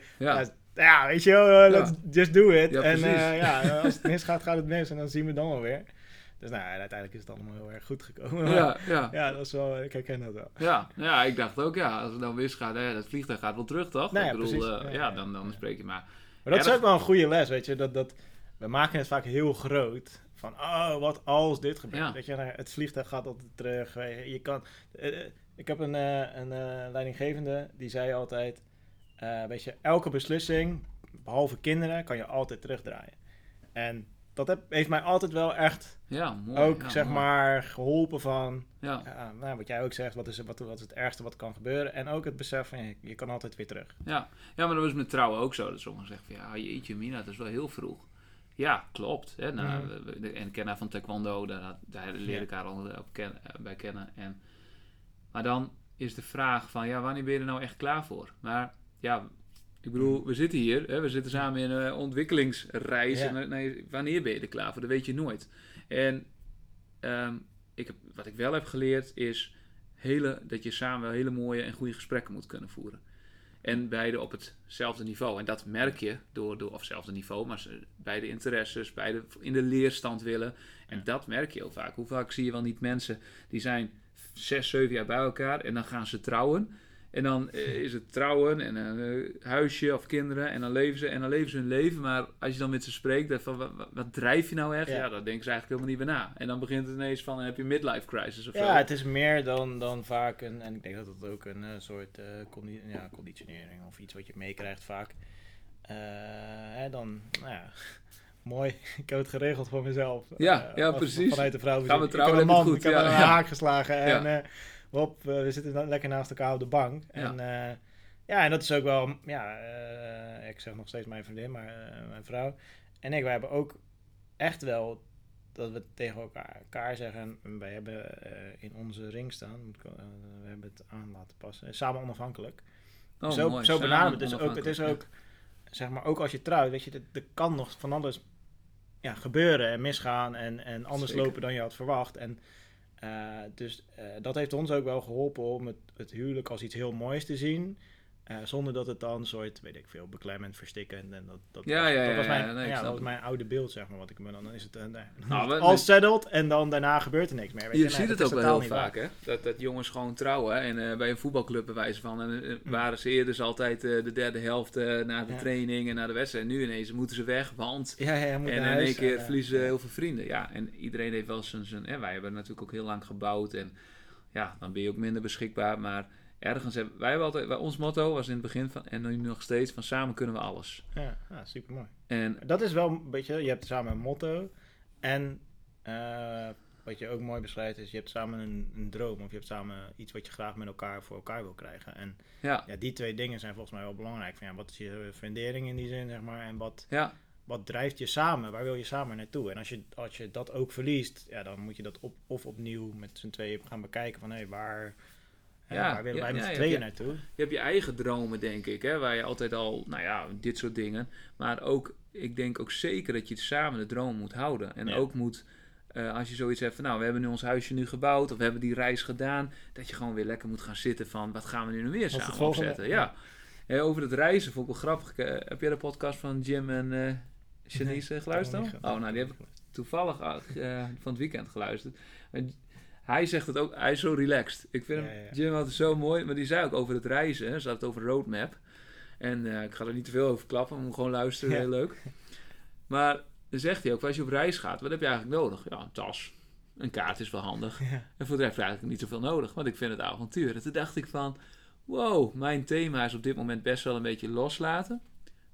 ja, weet je wel, eh, let's just do it. En eh, ja, als het misgaat, gaat het mis en dan zien we dan wel weer. Dus nou, uiteindelijk is het allemaal heel erg goed gekomen. Maar Ja, ja. ja, dat is wel, ik herken dat wel. Ja, ja, ik dacht ook, ja, als het dan misgaat, hè, dat vliegtuig gaat wel terug, toch? Nou ja, ik bedoel, precies. Ja, ja, ja, dan, dan spreek je maar. Maar dat is ook wel een goede les, weet je. Dat, dat, we maken het vaak heel groot. Van, oh, wat als dit gebeurt. Weet je, nou, het vliegtuig gaat altijd terug. Je kan, eh, eh, ik heb een, eh, een leidinggevende, die zei altijd... weet je, elke beslissing, behalve kinderen, kan je altijd terugdraaien. En dat heb, heeft mij altijd wel echt Ja, mooi. ook, ja, zeg mooi. maar, geholpen van... Ja, Ja, nou, wat jij ook zegt, wat is, wat, wat is het ergste wat kan gebeuren? En ook het besef van, je, je kan altijd weer terug. ja. ja, maar dat was met trouwen ook zo. Dat sommigen zeggen van, ja, jeetje mina, dat is wel heel vroeg. Ja, klopt. Hè? Nou, we- we- en Kenna van Taekwondo, daar, daar leer Ja. ik haar al op ken, eh, bij kennen. En, maar dan is de vraag van, ja, wanneer ben je er nou echt klaar voor? Maar ja, ik bedoel, we zitten hier, hè, we zitten samen in een ontwikkelingsreis. Ja. En, eh, nee, wanneer ben je er klaar voor? Dat weet je nooit. En ehm, ik heb, wat ik wel heb geleerd is hele, dat je samen wel hele mooie en goede gesprekken moet kunnen voeren. En beide op hetzelfde niveau. En dat merk je door, door of hetzelfde niveau, maar beide interesses, beide in de leerstand willen. En Ja. dat merk je heel vaak. Hoe vaak zie je wel niet mensen die zijn zes, zeven jaar bij elkaar en dan gaan ze trouwen. En dan eh, is het trouwen en een eh, huisje of kinderen en dan leven ze en dan leven ze hun leven. Maar als je dan met ze spreekt, dan van, wat, drijf je nou echt? Ja. Ja. dan denken ze eigenlijk helemaal niet meer na. En dan begint het ineens van, heb je midlife crisis of Ja, zo. het is meer dan, dan vaak een, en ik denk dat het ook een eh, soort condi- ja, conditionering of iets wat je meekrijgt vaak. Hè, dan, nou ja, mooi, ik heb het geregeld voor mezelf. Ja, ja, precies. Vanuit de vrouw. Gaan we ik trouwen, heb een man, het ik heb goed, een ja. haak geslagen en Ja. eh, we zitten lekker naast elkaar op de bank. Ja. En eh, ja, en dat is ook wel, ja, eh, ik zeg nog steeds mijn vriendin, maar mijn vrouw. En ik, wij hebben ook echt wel dat we tegen elkaar, elkaar zeggen, en wij hebben in onze ring staan, moet ik, wel- we hebben het aan laten passen, samen onafhankelijk. Oh, zo mooi. zo benaderen we het. Dus ook, het is ook, zeg maar, ook als je trouwt, weet je, er- kan nog van alles ja, gebeuren en misgaan en, en anders Zeker. lopen dan je had verwacht. En dus eh, dat heeft ons ook wel geholpen om het, het huwelijk als iets heel moois te zien. Eh, zonder dat het dan soort, weet ik veel, beklemmend, verstikkend. En dat, dat, Ja, was, ja, dat was mijn, nee, dat was mijn oude beeld, zeg maar. Wat ik me dan, dan is het uh, Nou, we- al settled en dan daarna gebeurt er niks meer. weet Je Nee, ziet het ook wel heel vaak, hè? Dat, dat jongens gewoon trouwen en eh, bij een voetbalclub bewijzen van. En eh, waren ze eerder dus altijd eh, de derde helft eh, na de training en na de wedstrijd. En nu ineens moeten ze weg, want... Ja, ja, je moet En in één keer en, eh, verliezen heel veel vrienden. Ja, en iedereen heeft wel zijn... zijn en wij hebben natuurlijk ook heel lang gebouwd. En ja, dan ben je ook minder beschikbaar. Maar ergens hebben... Wij hebben altijd... wij- Ons motto was in het begin van... En nu nog steeds van samen kunnen we alles. Ja, ja super mooi. En Dat is wel een beetje, je hebt samen een motto. En eh, wat je ook mooi beschrijft is, je hebt samen een, een droom. Of je hebt samen iets wat je graag met elkaar voor elkaar wil krijgen. En ja, ja, die twee dingen zijn volgens mij wel belangrijk. Van, ja, wat is je fundering in die zin, zeg maar. En wat, ja, wat drijft je samen? Waar wil je samen naartoe? En als je, als je dat ook verliest, ja, dan moet je dat op, of opnieuw met z'n tweeën gaan bekijken. Van hé, waar, hè, Ja, waar willen wij met z'n tweeën ja. naartoe? Je hebt je eigen dromen, denk ik, hè, waar je altijd al, nou ja, dit soort dingen. Maar ook, ik denk ook zeker dat je samen de droom moet houden. En ook moet, eh, als je zoiets hebt van, nou, we hebben nu ons huisje nu gebouwd, of we hebben die reis gedaan, dat je gewoon weer lekker moet gaan zitten van, wat gaan we nu nog weer het samen opzetten? Ja. Over het reizen vond ik wel grappig. Eh, heb jij de podcast van Jim en Janice eh, geluisterd? Oh, nou, die heb ik toevallig van het weekend geluisterd. Hij zegt het ook, hij is zo relaxed. Ik vind Ja, hem. Jim altijd zo mooi, maar die zei ook over het reizen. hè. Ze had het over roadmap. En eh, ik ga er niet te veel over klappen, maar gewoon luisteren, heel leuk. Maar dan zegt hij ook, als je op reis gaat, wat heb je eigenlijk nodig? Ja, een tas. Een kaart is wel handig. En voor de rest eigenlijk niet zoveel nodig, want ik vind het avontuur. En toen dacht ik van, wow, mijn thema is op dit moment best wel een beetje loslaten.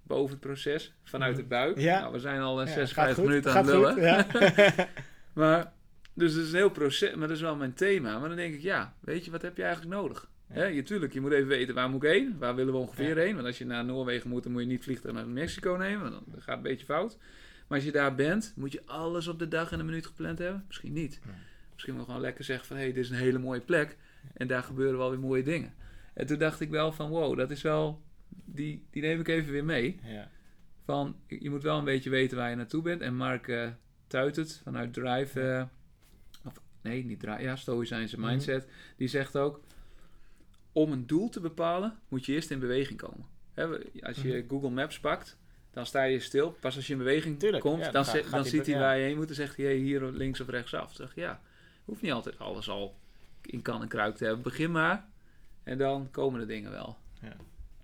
Boven het proces, vanuit de buik. Mhm. Ja. Nou, we zijn al eh, Ja, 56 gaat goed, minuten aan het lullen. goed, ja. Maar, dus het is een heel proces, maar dat is wel mijn thema. Maar dan denk ik, ja, weet je, wat heb je eigenlijk nodig? Ja. Je, tuurlijk, je moet even weten waar moet ik heen, waar willen we ongeveer Ja. heen. Want als je naar Noorwegen moet, dan moet je niet vliegtuig naar Mexico nemen, want dan gaat het een beetje fout. Maar als je daar bent, moet je alles op de dag en een minuut gepland hebben? Misschien niet. Misschien wel gewoon lekker zeggen van, hé, hey, dit is een hele mooie plek. En daar gebeuren wel weer mooie dingen. En toen dacht ik wel van, wow, dat is wel, die, die neem ik even weer mee. ja. Van, je moet wel een beetje weten waar je naartoe bent. En Mark eh tuit het vanuit Drive. eh, nee, niet Drive. Ja, Stoïcijnse Mhm. mindset. Die zegt ook... Om een doel te bepalen, moet je eerst in beweging komen. Hè, als je Mhm. Google Maps pakt, dan sta je stil. Pas als je in beweging Tuurlijk, komt, ja, dan, dan ziet hij waar je heen moet. Dan zegt hij, hier links of rechtsaf. Zeg je, ja, hoeft niet altijd alles al in kan en kruik te hebben. Begin maar. En dan komen de dingen wel. Ja.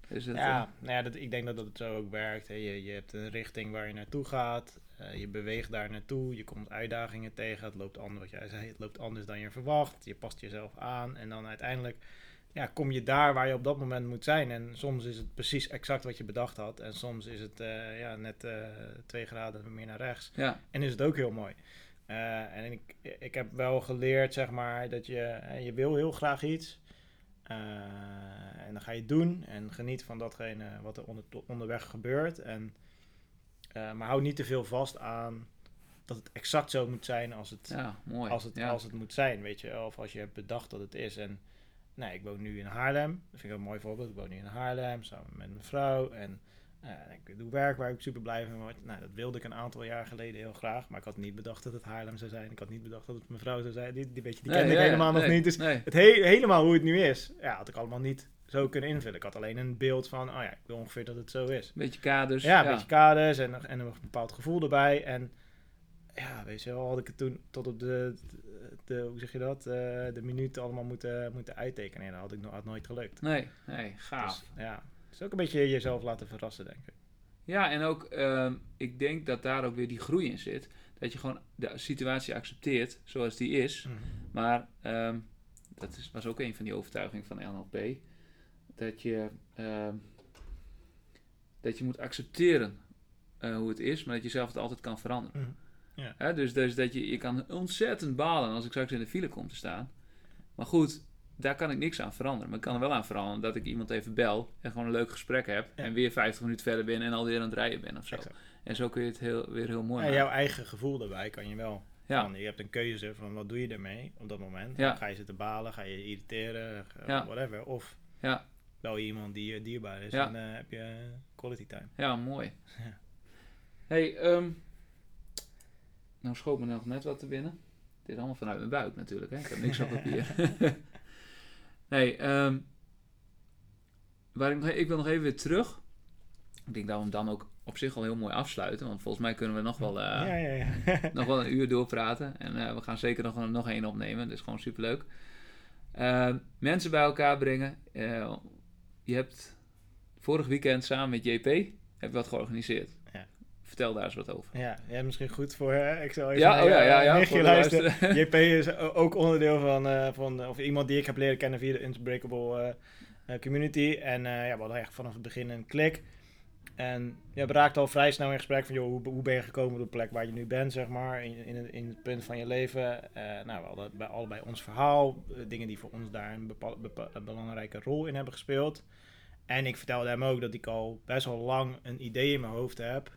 Dus Ja, eh, nou ja, dat, ik denk dat dat het zo ook werkt. Hè. Je, je hebt een richting waar je naartoe gaat. Eh, je beweegt daar naartoe. Je komt uitdagingen tegen. Het loopt anders, wat jij zei, het loopt anders dan je verwacht. Je past jezelf aan. En dan uiteindelijk ja, kom je daar waar je op dat moment moet zijn. En soms is het precies exact wat je bedacht had. En soms is het eh, ja, net eh, twee graden meer naar rechts. ja, En is het ook heel mooi. En ik, ik heb wel geleerd, zeg maar, dat je, je wil heel graag iets. En dan ga je het doen en geniet van datgene wat er onder, onderweg gebeurt. En, eh, maar hou niet te veel vast aan dat het exact zo moet zijn als het, ja, mooi. als het, ja. als het moet zijn, weet je. Of als je hebt bedacht dat het is. En nee, ik woon nu in Haarlem. Dat vind ik een mooi voorbeeld. Ik woon nu in Haarlem samen met mijn vrouw. En eh, ik doe werk waar ik super blij van word. Nou, dat wilde ik een aantal jaar geleden heel graag. Maar ik had niet bedacht dat het Haarlem zou zijn. Ik had niet bedacht dat het mijn vrouw zou zijn. Die, die, weet je, die Nee, kende ik ja, helemaal nog nee, niet. Dus nee. het he- helemaal hoe het nu is, ja, had ik allemaal niet zo kunnen invullen. Ik had alleen een beeld van, oh ja, ik wil ongeveer dat het zo is. Beetje kaders. Ja, een beetje kaders en, en een bepaald gevoel erbij. En ja, weet je wel, had ik het toen tot op de, de hoe zeg je dat, eh, de minuten allemaal moeten, moeten uittekenen. En dat had ik nog had nooit gelukt. Nee, nee, gaaf. Dus, ja, het is ook een beetje jezelf laten verrassen, denk ik. Ja, en ook, ehm, ik denk dat daar ook weer die groei in zit. Dat je gewoon de situatie accepteert zoals die is. Maar ehm, dat is, was ook een van die overtuigingen van NLP. Dat je, ehm, dat je moet accepteren eh, hoe het is, maar dat je zelf het altijd kan veranderen. Mhm. Ja. Hè, dus, dus dat je, je kan ontzettend balen als ik straks in de file kom te staan. Maar goed, daar kan ik niks aan veranderen. Maar ik kan er wel aan veranderen dat ik iemand even bel en gewoon een leuk gesprek heb. Ja. En weer 50 minuten verder ben en alweer aan het rijden ben of zo. Exact. En zo kun je het heel, weer heel mooi Ja, maken. jouw eigen gevoel erbij kan je wel Ja. Van, je hebt een keuze van wat doe je ermee op dat moment. Ja. Ga je zitten balen, ga je irriteren, whatever. Of Ja. Je iemand die je dierbaar is Ja. en eh, heb je quality time. Ja, mooi. Ja. hey, ehm, nou schoot me nog net wat te binnen. Dit is allemaal vanuit mijn buik natuurlijk, hè? Ik heb niks op papier. nee, ehm, waar ik, nog, ik wil nog even weer terug. Ik denk dat we hem dan ook op zich al heel mooi afsluiten. Want volgens mij kunnen we nog wel, eh, ja, ja, ja. nog wel een uur doorpraten. En eh, we gaan zeker nog, nog één opnemen. Dus gewoon superleuk. Eh, mensen bij elkaar brengen. Eh, je hebt vorig weekend samen met JP wat georganiseerd. Ja. Vertel daar eens wat over. ja, ja, misschien goed voor... eh, ik zal even Ja, oh ja, ja, eh, ja. voor de luisteren. JP is ook onderdeel van, eh, van of iemand die ik heb leren kennen via de Unbreakable eh, eh, community. En eh, ja, we hadden echt vanaf het begin een klik. En ja, we raakten al vrij snel in gesprek van, joh, hoe, hoe ben je gekomen op de plek waar je nu bent, zeg maar, in, in, het, in het punt van je leven. Eh, nou, we hadden bij, allebei ons verhaal, eh, dingen die voor ons daar een, bepa- bepa- een belangrijke rol in hebben gespeeld. En ik vertelde hem ook dat ik al best wel lang een idee in mijn hoofd heb.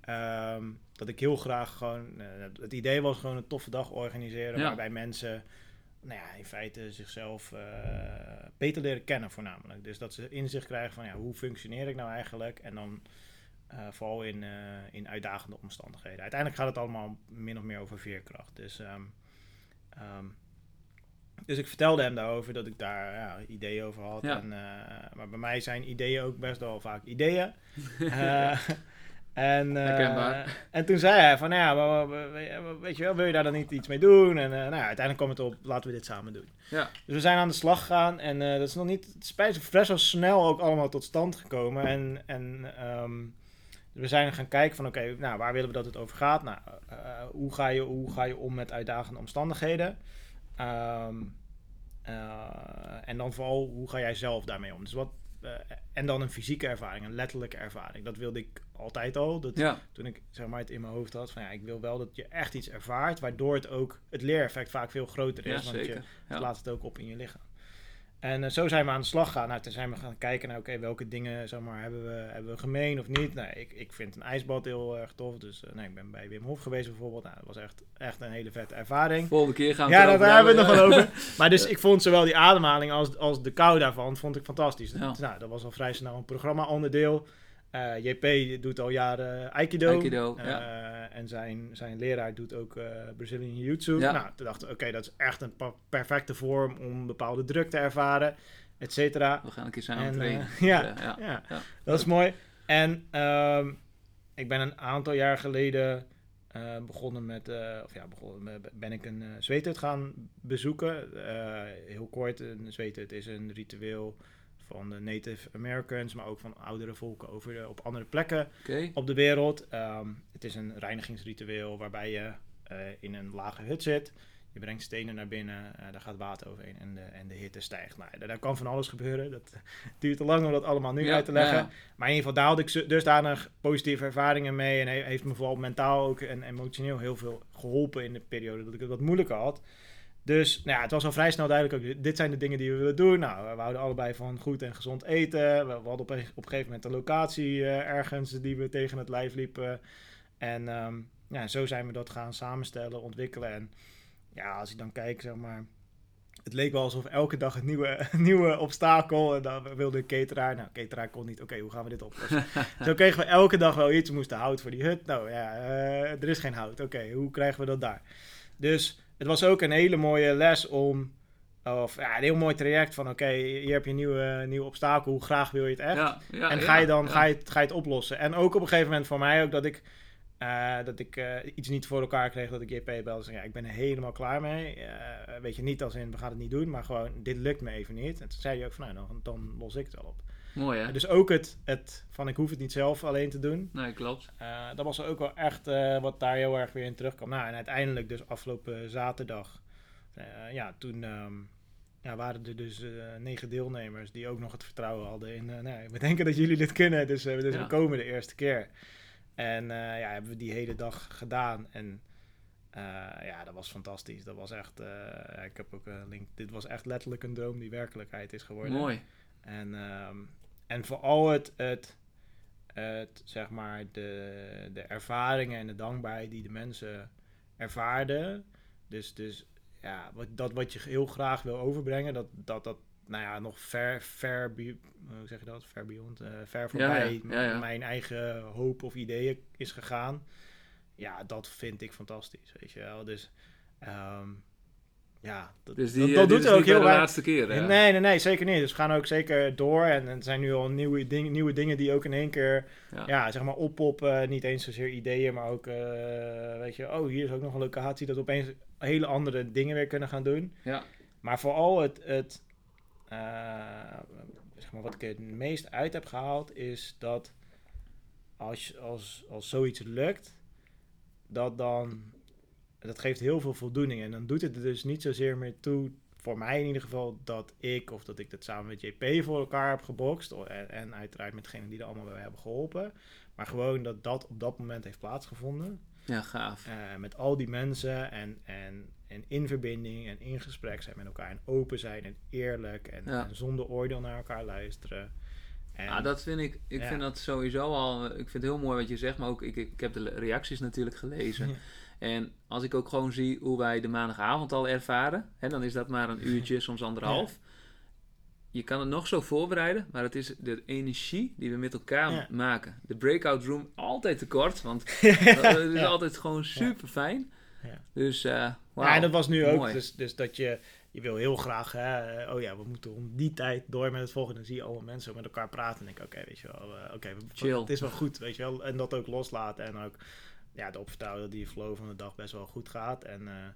Ehm, dat ik heel graag gewoon. eh, het idee was gewoon een toffe dag organiseren. Ja. Waarbij mensen. Nou ja, in feite zichzelf eh, beter leren kennen, voornamelijk. Dus dat ze inzicht krijgen van ja, hoe functioneer ik nou eigenlijk? En dan eh, vooral in, eh, in uitdagende omstandigheden. Uiteindelijk gaat het allemaal min of meer over veerkracht. Dus, ehm, ehm, dus ik vertelde hem daarover dat ik daar ja, ideeën over had. Ja. En, maar bij mij zijn ideeën ook best wel vaak ideeën. En, eh, en toen zei hij van, nou ja, maar- weet je wel, wil je daar dan niet iets mee doen? En eh, nou ja, uiteindelijk kwam het op, laten we dit samen doen. Ja. Dus we zijn aan de slag gegaan en eh, dat is nog niet, het is best wel snel ook allemaal tot stand gekomen. En, en ehm, we zijn gaan kijken van, oké, nou, waar willen we dat het over gaat? Nou, hoe, ga je, hoe ga je om met uitdagende omstandigheden? Ehm, eh, en dan vooral, hoe ga jij zelf daarmee om? Dus wat, en dan een fysieke ervaring, een letterlijke ervaring. Dat wilde ik altijd al. Dat, Ja, toen ik zeg maar het in mijn hoofd had van ja, ik wil wel dat je echt iets ervaart, waardoor het ook het leereffect vaak veel groter is, ja want je. Ja. laat het ook op in je lichaam. En eh, zo zijn we aan de slag gegaan. Nou, toen zijn we gaan kijken naar oké, welke dingen zeg maar, hebben, we, hebben we gemeen of niet. Nou, ik, ik vind een ijsbad heel erg tof. Dus eh, nou, ik ben bij Wim Hof geweest bijvoorbeeld. Nou, dat was echt, echt een hele vette ervaring. Volgende keer gaan we Ja, daar hebben we het nog wel over. Maar dus ik vond zowel die ademhaling als, als de kou daarvan vond ik fantastisch. Ja. Nou, dat was al vrij snel een programma-onderdeel. Eh, JP doet al jaren Aikido. Aikido, Eh, ja. En zijn, zijn leraar doet ook eh Brazilian Jiu-Jitsu. Ja. Nou, toen dachten we, oké, dat is echt een perfecte vorm om bepaalde druk te ervaren, et cetera. We gaan een keer samen En, trainen. ja, ja. dat is mooi. En ehm, ik ben een aantal jaar geleden begonnen met, of ja, begonnen ben ik een uh, gaan bezoeken. Heel kort, een zweethut is een ritueel van de Native Americans, maar ook van oudere volken over de, op andere plekken op de wereld. Ehm, het is een reinigingsritueel waarbij je eh, in een lage hut zit. Je brengt stenen naar binnen, eh, daar gaat water overheen en de, en de hitte stijgt. Nou, daar, daar kan van alles gebeuren. Dat duurt te lang om dat allemaal nu Ja, uit te leggen. ja. Maar in ieder geval, daar had ik dusdanig positieve ervaringen mee. En he- heeft me vooral mentaal ook en emotioneel heel veel geholpen in de periode dat ik het wat moeilijker had. Dus nou ja, het was al vrij snel duidelijk ook, dit zijn de dingen die we willen doen. Nou, we houden allebei van goed en gezond eten. We, hadden op een, op een gegeven moment een locatie eh, ergens die we tegen het lijf liepen. En ehm, ja, zo zijn we dat gaan samenstellen, ontwikkelen. En ja, als ik dan kijk, zeg maar... Het leek wel alsof elke dag een nieuwe, een nieuwe obstakel. En dan wilde een cateraar. Nou, cateraar kon niet. Oké, hoe gaan we dit oplossen? Zo kregen we elke dag wel iets. We moesten hout voor die hut. Nou ja, eh, er is geen hout. Oké, hoe krijgen we dat daar? Dus het was ook een hele mooie les om... Of ja, een heel mooi traject van... Oké, hier heb je een nieuwe, nieuwe obstakel. Hoe graag wil je het echt? Ja, ja, en ga je dan ga je, het- ga je het oplossen? En ook op een gegeven moment voor mij ook dat ik, eh, dat ik eh, iets niet voor elkaar kreeg. Dat ik JP belde. en zei, Ja, ik ben er helemaal klaar mee. Eh, weet je, niet als in we gaan het niet doen. Maar gewoon, dit lukt me even niet. En toen zei hij ook van, nou, dan, dan los ik het wel op. Mooi hè? Dus ook het, het van ik hoef het niet zelf alleen te doen. Nee, klopt. Eh, dat was ook wel echt eh, wat daar heel erg weer in terugkwam. Nou, en uiteindelijk dus afgelopen zaterdag, eh, ja, toen ehm, ja, waren er dus negen deelnemers die ook nog het vertrouwen hadden in, nou, we denken dat jullie dit kunnen, dus, dus Ja. we komen de eerste keer. En ja, hebben we die hele dag gedaan en ja, dat was fantastisch. Dat was echt, ja, ik heb ook een link, dit was echt letterlijk een droom die werkelijkheid is geworden. Mooi. En, ehm, en vooral het, het, het, zeg maar, de, de ervaringen en de dankbaarheid die de mensen ervaarde. Dus, dus ja, wat, dat wat je heel graag wil overbrengen, dat dat, dat nou ja, nog ver, ver, hoe zeg je dat? Ver beyond, eh, ver voorbij ja, ja, ja. mijn eigen hoop of ideeën is gegaan. Ja, dat vind ik fantastisch, weet je wel. Dus ehm, ja, dat, Dus die, dat, eh, dat doet is ook niet heel de laatste keer. Nee, nee, nee, zeker niet. Dus we gaan ook zeker door. En er zijn nu al nieuwe, ding, nieuwe dingen die ook in één keer, Ja. ja, zeg maar, oppoppen. Niet eens zozeer ideeën, maar ook, eh, weet je, oh, hier is ook nog een locatie. Dat we opeens hele andere dingen weer kunnen gaan doen. Ja. Maar vooral het, het eh, zeg maar, wat ik het meest uit heb gehaald, is dat als, als, als zoiets lukt, dat dan, dat geeft heel veel voldoening. En dan doet het er dus niet zozeer meer toe, voor mij in ieder geval, dat ik of dat ik dat samen met JP voor elkaar heb gebokst. En, en uiteraard met degenen die er allemaal bij hebben geholpen. Maar gewoon dat dat op dat moment heeft plaatsgevonden. ja, gaaf. Eh, met al die mensen en, en, en in verbinding en in gesprek zijn met elkaar. En open zijn en eerlijk en, Ja. en zonder oordeel naar elkaar luisteren. En, Ja, dat vind ik, ik Ja. vind dat sowieso al, ik vind het heel mooi wat je zegt, maar ook ik, ik heb de reacties natuurlijk gelezen. Ja. En als ik ook gewoon zie hoe wij de maandagavond al ervaren, hè, dan is dat maar een uurtje, soms anderhalf. Je kan het nog zo voorbereiden, maar het is de energie die we met elkaar Ja. maken. De breakout room altijd te kort, want het is Ja. altijd gewoon super fijn. Ja. Dus, wauw. Ja, en dat was nu ook. Dus, dus dat je, je wil heel graag, hè, eh, oh ja, we moeten om die tijd door met het volgende. Dan zie je alle mensen met elkaar praten. En denk ik, oké, weet je wel, eh, oké, het is wel goed, weet je wel. En dat ook loslaten en ook, ja, erop vertrouwen dat die flow van de dag best wel goed gaat. En eh,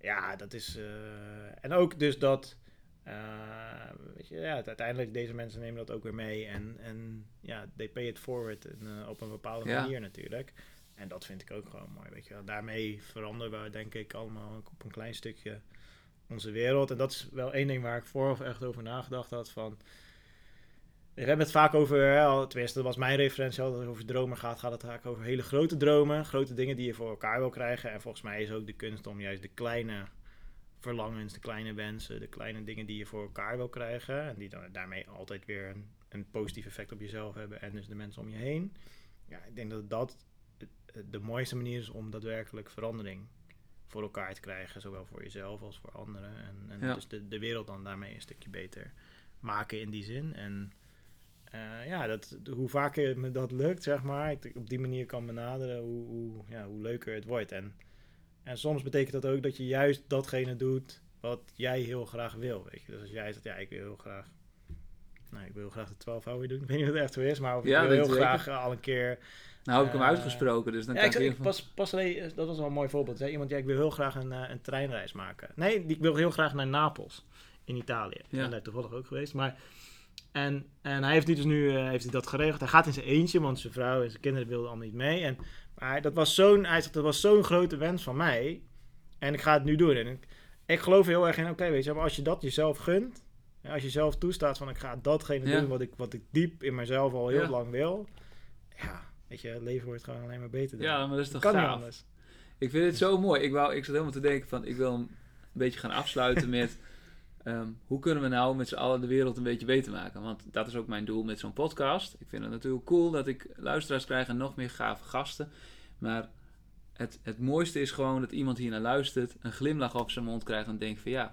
ja, dat is, eh, en ook dus dat, eh, weet je, ja, uiteindelijk deze mensen nemen dat ook weer mee. En, en ja, they pay it forward en, op een bepaalde Ja. manier natuurlijk. En dat vind ik ook gewoon mooi, weet je wel. Daarmee veranderen we denk ik allemaal op een klein stukje onze wereld. En dat is wel één ding waar ik vooraf echt over nagedacht had van... We hebben het vaak over, hè, tenminste dat was mijn referentie, als het over dromen gaat, gaat het vaak over hele grote dromen, grote dingen die je voor elkaar wil krijgen. En volgens mij is ook de kunst om juist de kleine verlangens, de kleine wensen, de kleine dingen die je voor elkaar wil krijgen. En die dan daarmee altijd weer een, een positief effect op jezelf hebben en dus de mensen om je heen. Ja, ik denk dat dat de mooiste manier is om daadwerkelijk verandering voor elkaar te krijgen. Zowel voor jezelf als voor anderen. En, en Ja. dus de, de wereld dan daarmee een stukje beter maken in die zin. En eh, ja, dat, hoe vaker me dat lukt, zeg maar, ik op die manier kan benaderen, hoe, hoe, ja, hoe leuker het wordt. En, en soms betekent dat ook dat je juist datgene doet wat jij heel graag wil. Weet je? Dus als jij zegt, ja, ik wil heel graag. Nou, ik wil heel graag de 12 houden doen. Ik weet niet of het echt zo is, maar Ja, ik wil heel ik graag eh, al een keer Nou heb ik hem Eh, uitgesproken, dus dan ja, kan ik, ik ik van... pas, pas alleen, dat was wel een mooi voorbeeld. Zei iemand, ja, ik wil heel graag een, eh, een treinreis maken. Nee, ik wil heel graag naar Napels in Italië. Ik Ja. ben daar toevallig ook geweest. Maar, en, en hij heeft dus nu eh, heeft hij dat geregeld. Hij gaat in zijn eentje, want zijn vrouw en zijn kinderen wilden allemaal niet mee. En, maar dat was zo'n, hij zegt, dat was zo'n grote wens van mij. En ik ga het nu doen. En ik, ik geloof heel erg in, oké, weet je, maar als je dat jezelf gunt. Als je zelf toestaat van ik ga datgene Ja. doen wat ik, wat ik diep in mezelf al heel Ja. lang wil. Ja, weet je, het leven wordt gewoon alleen maar beter. dan. Ja, maar dat is toch kan niet gaaf. anders. Ik vind het zo mooi. Ik, wou, ik zat helemaal te denken van, ik wil hem een beetje gaan afsluiten met... ehm, hoe kunnen we nou met z'n allen de wereld een beetje beter maken? Want dat is ook mijn doel met zo'n podcast. Ik vind het natuurlijk cool dat ik luisteraars krijg en nog meer gave gasten. Maar het, het mooiste is gewoon dat iemand hier naar luistert, een glimlach op zijn mond krijgt en denkt van ja,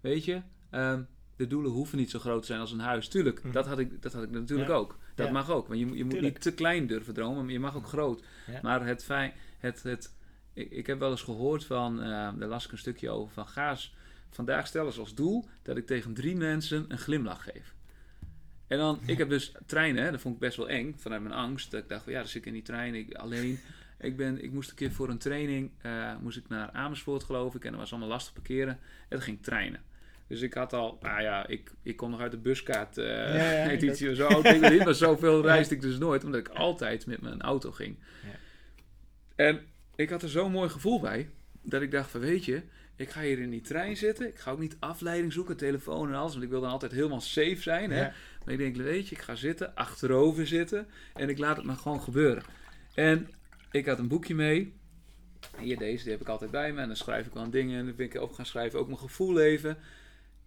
weet je, ehm, de doelen hoeven niet zo groot te zijn als een huis. Tuurlijk, Mhm. dat had ik, dat had ik natuurlijk Ja. ook. Dat Ja. mag ook. Want je, moet- je moet niet te klein durven dromen, maar je mag ook groot. Ja. Maar het fijn, het, het, ik, ik heb wel eens gehoord van, eh, daar las ik een stukje over van Gaas. Vandaag stel eens als doel dat ik tegen drie mensen een glimlach geef. En dan, ik heb dus treinen, dat vond ik best wel eng vanuit mijn angst. Dat ik dacht van ja, dan zit ik in die trein, ik alleen. Ik, ben, ik moest een keer voor een training, eh, moest ik naar Amersfoort geloof ik. En dat was allemaal lastig parkeren. En dat ging treinen. Dus ik had al, nou ja, ik, ik kom nog uit de buskaart eh Ja, ja, editie of zo. Ik niet, maar zoveel reisde ik dus nooit. Omdat ik altijd met mijn auto ging. Ja. En ik had er zo'n mooi gevoel bij. Dat ik dacht van weet je, ik ga hier in die trein zitten. Ik ga ook niet afleiding zoeken, telefoon en alles. Want ik wil dan altijd helemaal safe zijn. Hè? Ja. Maar ik denk, weet je, ik ga zitten, achterover zitten. En ik laat het maar gewoon gebeuren. En ik had een boekje mee. Hier, deze, die heb ik altijd bij me. En dan schrijf ik wel dingen. En dan ben ik op gaan schrijven, ook mijn gevoel even.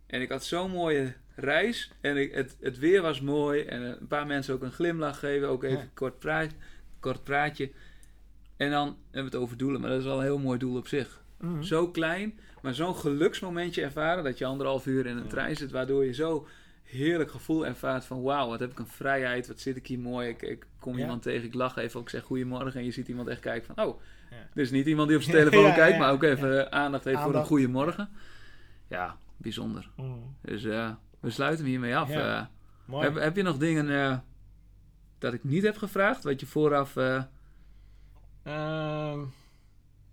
En ik had zo'n mooie reis. En ik, het, het weer was mooi. En een paar mensen ook een glimlach geven. Ook even Ja. kort, praat, kort praatje. En dan hebben we het over doelen, maar dat is al een heel mooi doel op zich. Mhm. Zo klein, maar zo'n geluksmomentje ervaren dat je anderhalf uur in een Ja. trein zit, waardoor je zo heerlijk gevoel ervaart van wauw, wat heb ik een vrijheid, wat zit ik hier mooi. Ik, ik kom Ja. iemand tegen, ik lach even, ik zeg goedemorgen en je ziet iemand echt kijken van oh, Ja. dit is niet iemand die op zijn telefoon kijkt, maar ook even aandacht heeft voor een goedemorgen. Ja, bijzonder. Mhm. Dus eh, we sluiten hem hiermee af. Eh, heb, heb je nog dingen eh, dat ik niet heb gevraagd, wat je vooraf... eh, Ehm,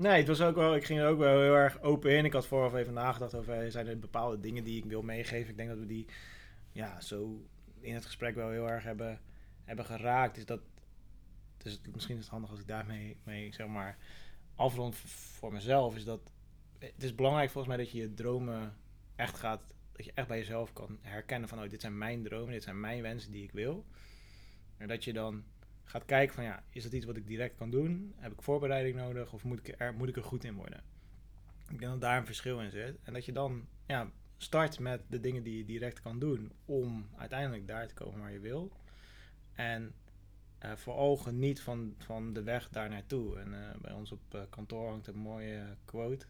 nee, het was ook wel, ik ging er ook wel heel erg open in. Ik had vooraf even nagedacht over, eh, zijn er bepaalde dingen die ik wil meegeven? Ik denk dat we die, ja, zo in het gesprek wel heel erg hebben, hebben geraakt. Is dat, dus misschien is het handig als ik daarmee, mee, zeg maar, afrond voor mezelf. Is dat, het is belangrijk volgens mij dat je je dromen echt gaat, dat je echt bij jezelf kan herkennen van, oh, dit zijn mijn dromen, dit zijn mijn wensen die ik wil. En dat je dan gaat kijken van ja, is dat iets wat ik direct kan doen? Heb ik voorbereiding nodig of moet ik er, moet ik er goed in worden? Ik denk dat daar een verschil in zit. En dat je dan ja, start met de dingen die je direct kan doen om uiteindelijk daar te komen waar je wil. En eh vooral geniet van, van de weg daar naartoe. En eh, bij ons op eh, kantoor hangt een mooie quote.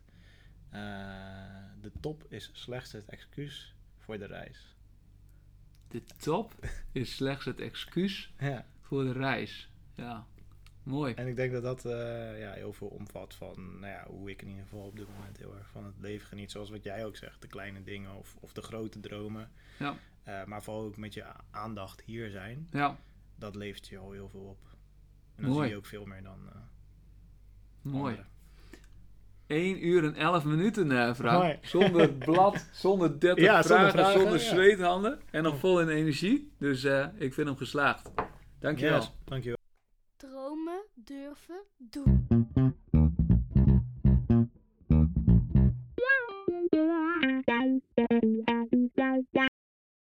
De top is slechts het excuus voor de reis. de top is slechts het excuus Ja. Voor de reis. Ja, mooi. En ik denk dat dat eh, ja, heel veel omvat van nou ja, hoe ik in ieder geval op dit moment heel erg van het leven geniet. Zoals wat jij ook zegt, de kleine dingen of, of de grote dromen. Ja. Eh, maar vooral ook met je aandacht hier zijn. Ja, Dat levert je al heel veel op. En dan Mooi. zie je ook veel meer dan eh mooi. anderen. 1 uur en 11 minuten, Frank. Mooi. Zonder blad, zonder 30 Ja, zonder vragen, vragen, zonder ja. zweethanden. En nog vol in energie. Dus ik vind hem geslaagd. Dankjewel. Yes, dankjewel. Dromen durven doen.